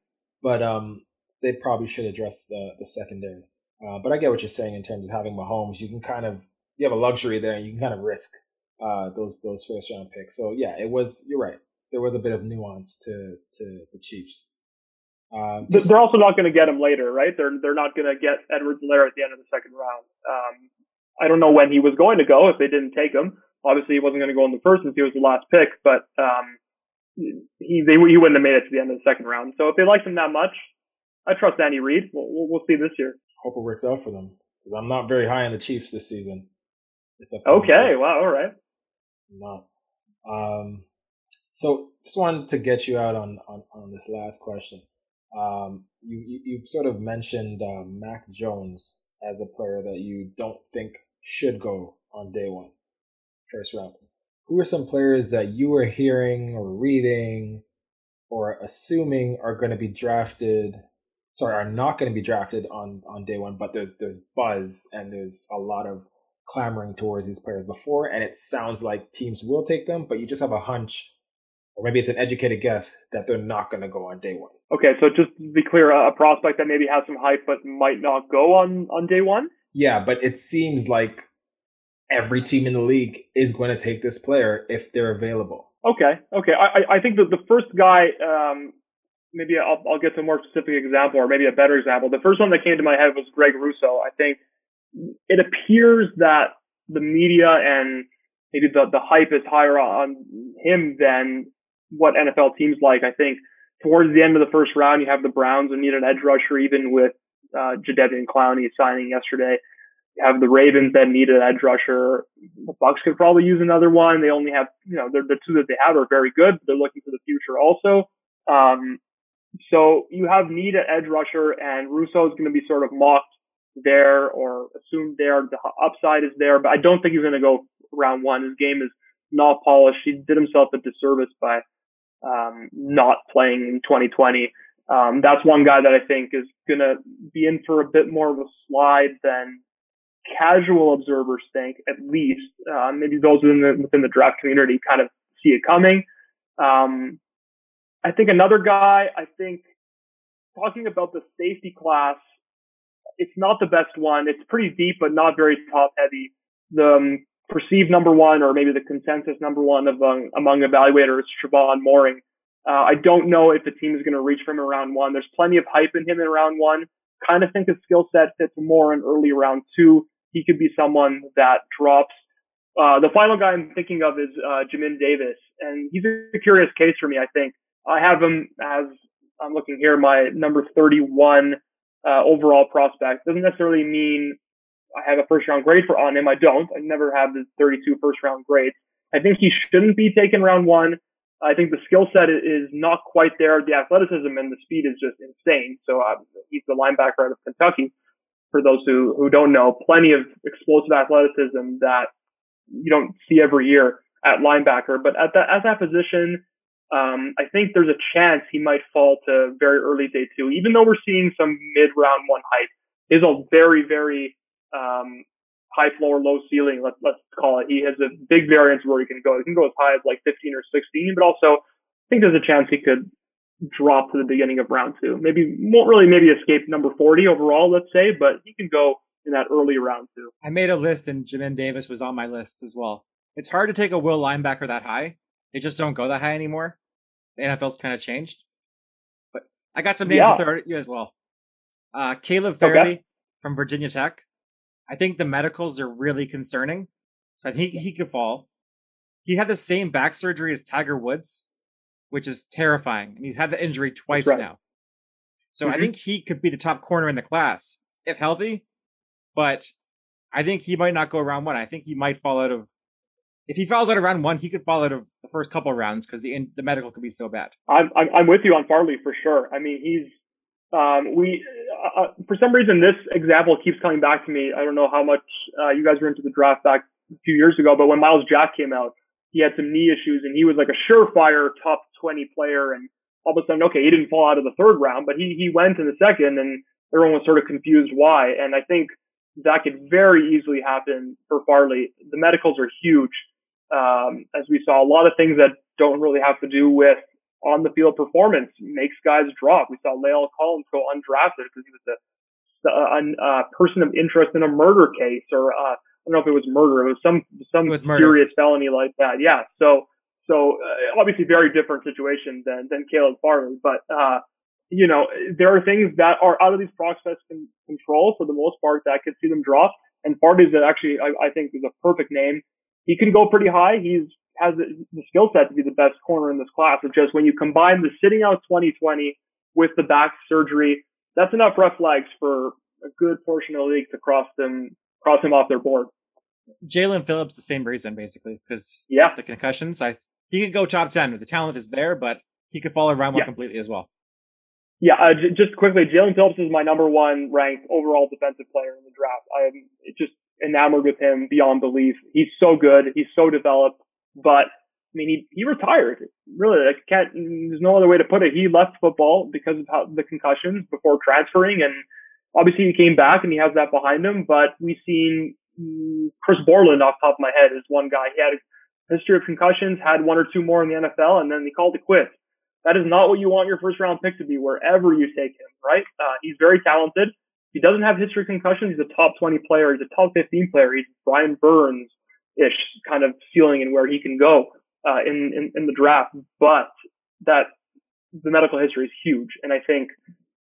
But um, they probably should address the the secondary. Uh, but I get what you're saying in terms of having Mahomes. You can kind of you have a luxury there, and you can kind of risk uh, those those first round picks. So yeah, it was. You're right. There was a bit of nuance to to the Chiefs. Um, they're also not going to get him later, right? They're they're not going to get Edwards-Helaire at the end of the second round. Um, I don't know when he was going to go if they didn't take him. Obviously, he wasn't going to go in the first since he was the last pick, but um, he they, he wouldn't have made it to the end of the second round. So if they liked him that much, I trust Andy Reid. We'll, we'll, we'll see this year. Hope it works out for them because I'm not very high on the Chiefs this season. Okay, wow, all right. I'm. Um, so just wanted to get you out on, on, on this last question. Um, you, you you've sort of mentioned uh, Mac Jones as a player that you don't think should go on day one, first round. Who are some players that you are hearing or reading or assuming are going to be drafted? Sorry, are not going to be drafted on on day one, but there's there's buzz and there's a lot of clamoring towards these players before, and it sounds like teams will take them, but you just have a hunch or maybe it's an educated guess that they're not going to go on day one. Okay, so just to be clear, a prospect that maybe has some hype but might not go on on day one. Yeah, but it seems like every team in the league is going to take this player if they're available. Okay, okay. I I think that the first guy, um, maybe I'll I'll get to a more specific example or maybe a better example. The first one that came to my head was Greg Rousseau. I think it appears that the media and maybe the the hype is higher on him than what NFL teams like. I think towards the end of the first round, you have the Browns and need an edge rusher, even with uh, Jadeveon Clowney signing yesterday. You have the Ravens that need an edge rusher. The Bucs could probably use another one. They only have, you know, the two that they have are very good. But they're looking for the future also. Um, so you have need at edge rusher, and Rousseau is going to be sort of mocked there or assumed there. The upside is there, but I don't think he's going to go round one. His game is not polished. He did himself a disservice by um, not playing in 2020. Um, that's one guy that I think is going to be in for a bit more of a slide than casual observers think, at least. Uh, maybe those within the, within the draft community kind of see it coming. Um, I think another guy, I think talking about the safety class, it's not the best one. It's pretty deep, but not very top heavy. The um, perceived number one, or maybe the consensus number one among, among evaluators, Trevon Moehrig. Uh, I don't know if the team is going to reach for him in round one. There's plenty of hype in him in round one. Kind of think his skill set fits more in early round two. He could be someone that drops. Uh, the final guy I'm thinking of is uh, Jamin Davis, and he's a curious case for me. I think I have him as I'm looking here, my number 31 uh, overall prospect. Doesn't necessarily mean I have a first round grade for on him. I don't. I never have the 32 first round grades. I think he shouldn't be taken round one. I think the skill set is not quite there. The athleticism and the speed is just insane. So uh, he's the linebacker out of Kentucky. For those who, who don't know, plenty of explosive athleticism that you don't see every year at linebacker. But at that, at that position, um, I think there's a chance he might fall to very early day two, even though we're seeing some mid round one hype. Is a very, very, um, high floor, low ceiling. Let's, let's call it. He has a big variance where he can go. He can go as high as like 15 or 16, but also I think there's a chance he could drop to the beginning of round two. Maybe won't really maybe escape number 40 overall, let's say, but he can go in that early round two. I made a list and Jamin Davis was on my list as well. It's hard to take a will linebacker that high. They just don't go that high anymore. The NFL's kind of changed. But I got some names yeah. to throw at you as well. Uh, Caleb Farley okay. from Virginia Tech. I think the medicals are really concerning. So he he could fall. He had the same back surgery as Tiger Woods, which is terrifying. And he's had the injury twice right. now. So mm-hmm. I think he could be the top corner in the class if healthy. But I think he might not go around one. I think he might fall out of if he falls out of round one, he could fall out of the first couple of rounds because the the medical could be so bad. I'm, I'm I'm with you on Farley for sure. I mean, he's um, we uh, uh, for some reason this example keeps coming back to me. I don't know how much uh, you guys were into the draft back a few years ago, but when Myles Jack came out, he had some knee issues and he was like a surefire top 20 player. And all of a sudden, okay, he didn't fall out of the third round, but he he went in the second, and everyone was sort of confused why. And I think that could very easily happen for Farley. The medicals are huge um, as we saw, a lot of things that don't really have to do with on the field performance makes guys drop. We saw La'el Collins go undrafted because he was a, a, a, person of interest in a murder case, or uh, I don't know if it was murder. It was some some was serious felony like that. Yeah. So so uh, obviously very different situation than than Caleb Farley, but uh, you know there are things that are out of these prospects' control for the most part that could see them drop. And Farley's that actually I, I think is a perfect name he can go pretty high. He's has the skill set to be the best corner in this class. It's just when you combine the sitting out 2020 with the back surgery, that's enough red flags for a good portion of the league to cross them, cross him off their board. Jaelan Phillips, the same reason basically, because yeah, the concussions. I he could go top ten. The talent is there, but he could fall around one yeah. completely as well. Yeah, uh, j- just quickly, Jaelan Phillips is my number one ranked overall defensive player in the draft. I am just enamored with him beyond belief. He's so good. He's so developed. But I mean, he he retired. Really, like can't. There's no other way to put it. He left football because of how the concussions before transferring, and obviously he came back and he has that behind him. But we've seen Chris Borland off top of my head is one guy. He had a history of concussions, had one or two more in the NFL, and then he called it quits. That is not what you want your first round pick to be wherever you take him, right? Uh, he's very talented. He doesn't have history of concussions. He's a top 20 player. He's a top 15 player. He's Brian Burns ish kind of ceiling and where he can go uh, in, in in the draft. But that the medical history is huge, and I think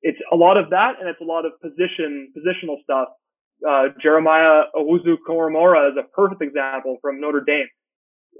it's a lot of that, and it's a lot of position positional stuff. Uh, Jeremiah Owusu-Koramoah is a perfect example from Notre Dame.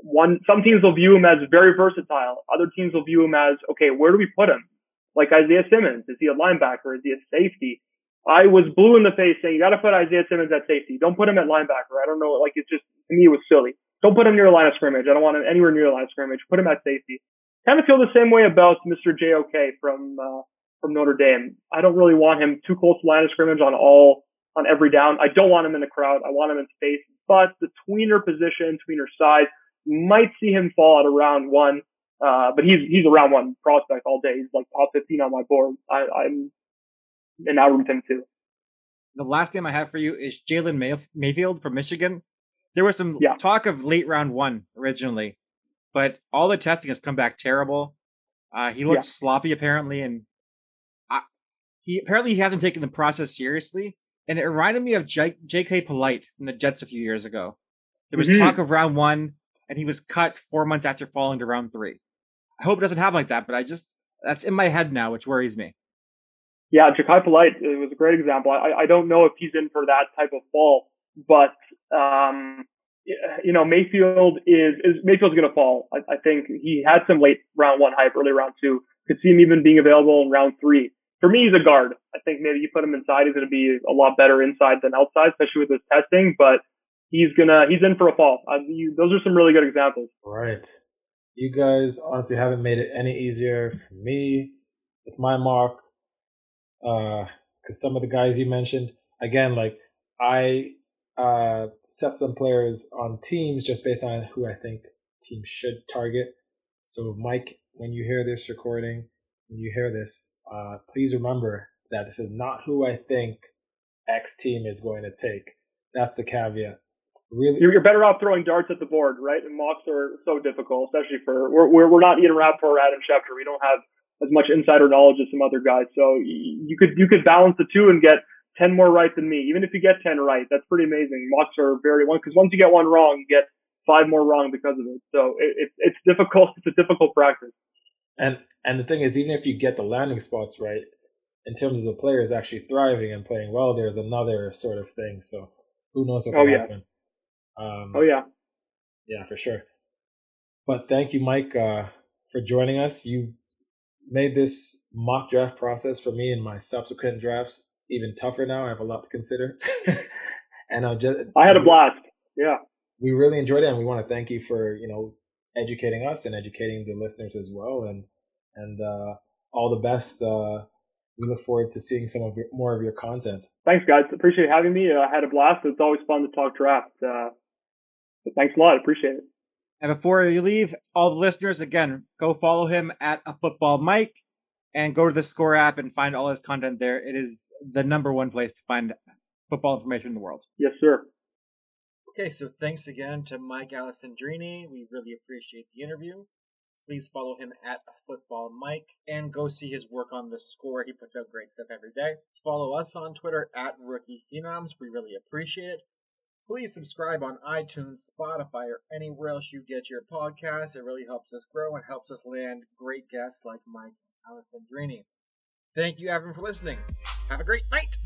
One, some teams will view him as very versatile. Other teams will view him as, okay, where do we put him? Like Isaiah Simmons. Is he a linebacker? Is he a safety? I was blue in the face saying you got to put Isaiah Simmons at safety. Don't put him at linebacker. I don't know. Like it's just to me it was silly. Don't put him near the line of scrimmage. I don't want him anywhere near the line of scrimmage. Put him at safety. Kind of feel the same way about Mr. JOK from uh, from Notre Dame. I don't really want him too close to line of scrimmage on all on every down. I don't want him in the crowd. I want him in space, but the tweener position, tweener size might see him fall at around one. Uh, but he's, he's a round one prospect all day. He's like top 15 on my board. I, I'm enamored with him too. The last name I have for you is Jalen May- Mayfield from Michigan. There was some Yeah. talk of late round one originally, but all the testing has come back terrible. Uh, he looks sloppy apparently, and I, he apparently he hasn't taken the process seriously. And it reminded me of J- Jachai Polite from the Jets a few years ago. There was Mhm. talk of round one, and he was cut four months after falling to round three. I hope it doesn't happen like that, but I just that's in my head now, which worries me. Yeah, Jachai Polite it was a great example. I, I don't know if he's in for that type of fall, but um, you know Mayfield is, is Mayfield's going to fall. I, I think he had some late round one hype, early round two. Could see him even being available in round three. For me, he's a guard. I think maybe you put him inside, he's going to be a lot better inside than outside, especially with his testing. But he's gonna he's in for a fall. You, those are some really good examples. Right. You guys honestly haven't made it any easier for me with my mock. Uh, some of the guys you mentioned, again, like I, uh, set some players on teams just based on who I think teams should target. So Mike, when you hear this recording, when you hear this, uh, please remember that this is not who I think X team is going to take. That's the caveat. Really, You're, you're better off throwing darts at the board, right? And mocks are so difficult, especially for we're we're, we're not Ian Rapoport or Adam Schefter. We don't have as much insider knowledge as some other guys. So you could you could balance the two and get ten more right than me. Even if you get ten right, that's pretty amazing. Mocks are very one because once you get one wrong, you get five more wrong because of it. So it, it, it's difficult. It's a difficult practice. And and the thing is, even if you get the landing spots right, in terms of the players actually thriving and playing well, there's another sort of thing. So who knows what will Oh, can yeah. Um, Oh yeah. yeah, for sure. But thank you, Mike, uh, for joining us. You made this mock draft process for me and my subsequent drafts even tougher now. I have a lot to consider. *laughs* and I'll just I had a blast. Yeah. we really enjoyed it and we want to thank you for you know educating us and educating the listeners as well and and uh, all the best uh, we look forward to seeing some of your more of your content Thanks, guys. Appreciate having me. Uh, I had a blast. It's always fun to talk draft. Uh, thanks a lot. Appreciate it. And before you leave, all the listeners, again, go follow him at a football Mike and go to the Score app and find all his content there. It is the number one place to find football information in the world. Yes, sir. Okay, so thanks again to Mike Alessandrini. We really appreciate the interview. Please follow him at Football Mike and go see his work on the score. He puts out great stuff every day. Follow us on Twitter at Rookie Phenoms. We really appreciate it. Please subscribe on iTunes, Spotify, or anywhere else you get your podcasts. It really helps us grow and helps us land great guests like Mike Alessandrini. Thank you, everyone, for listening. Have a great night.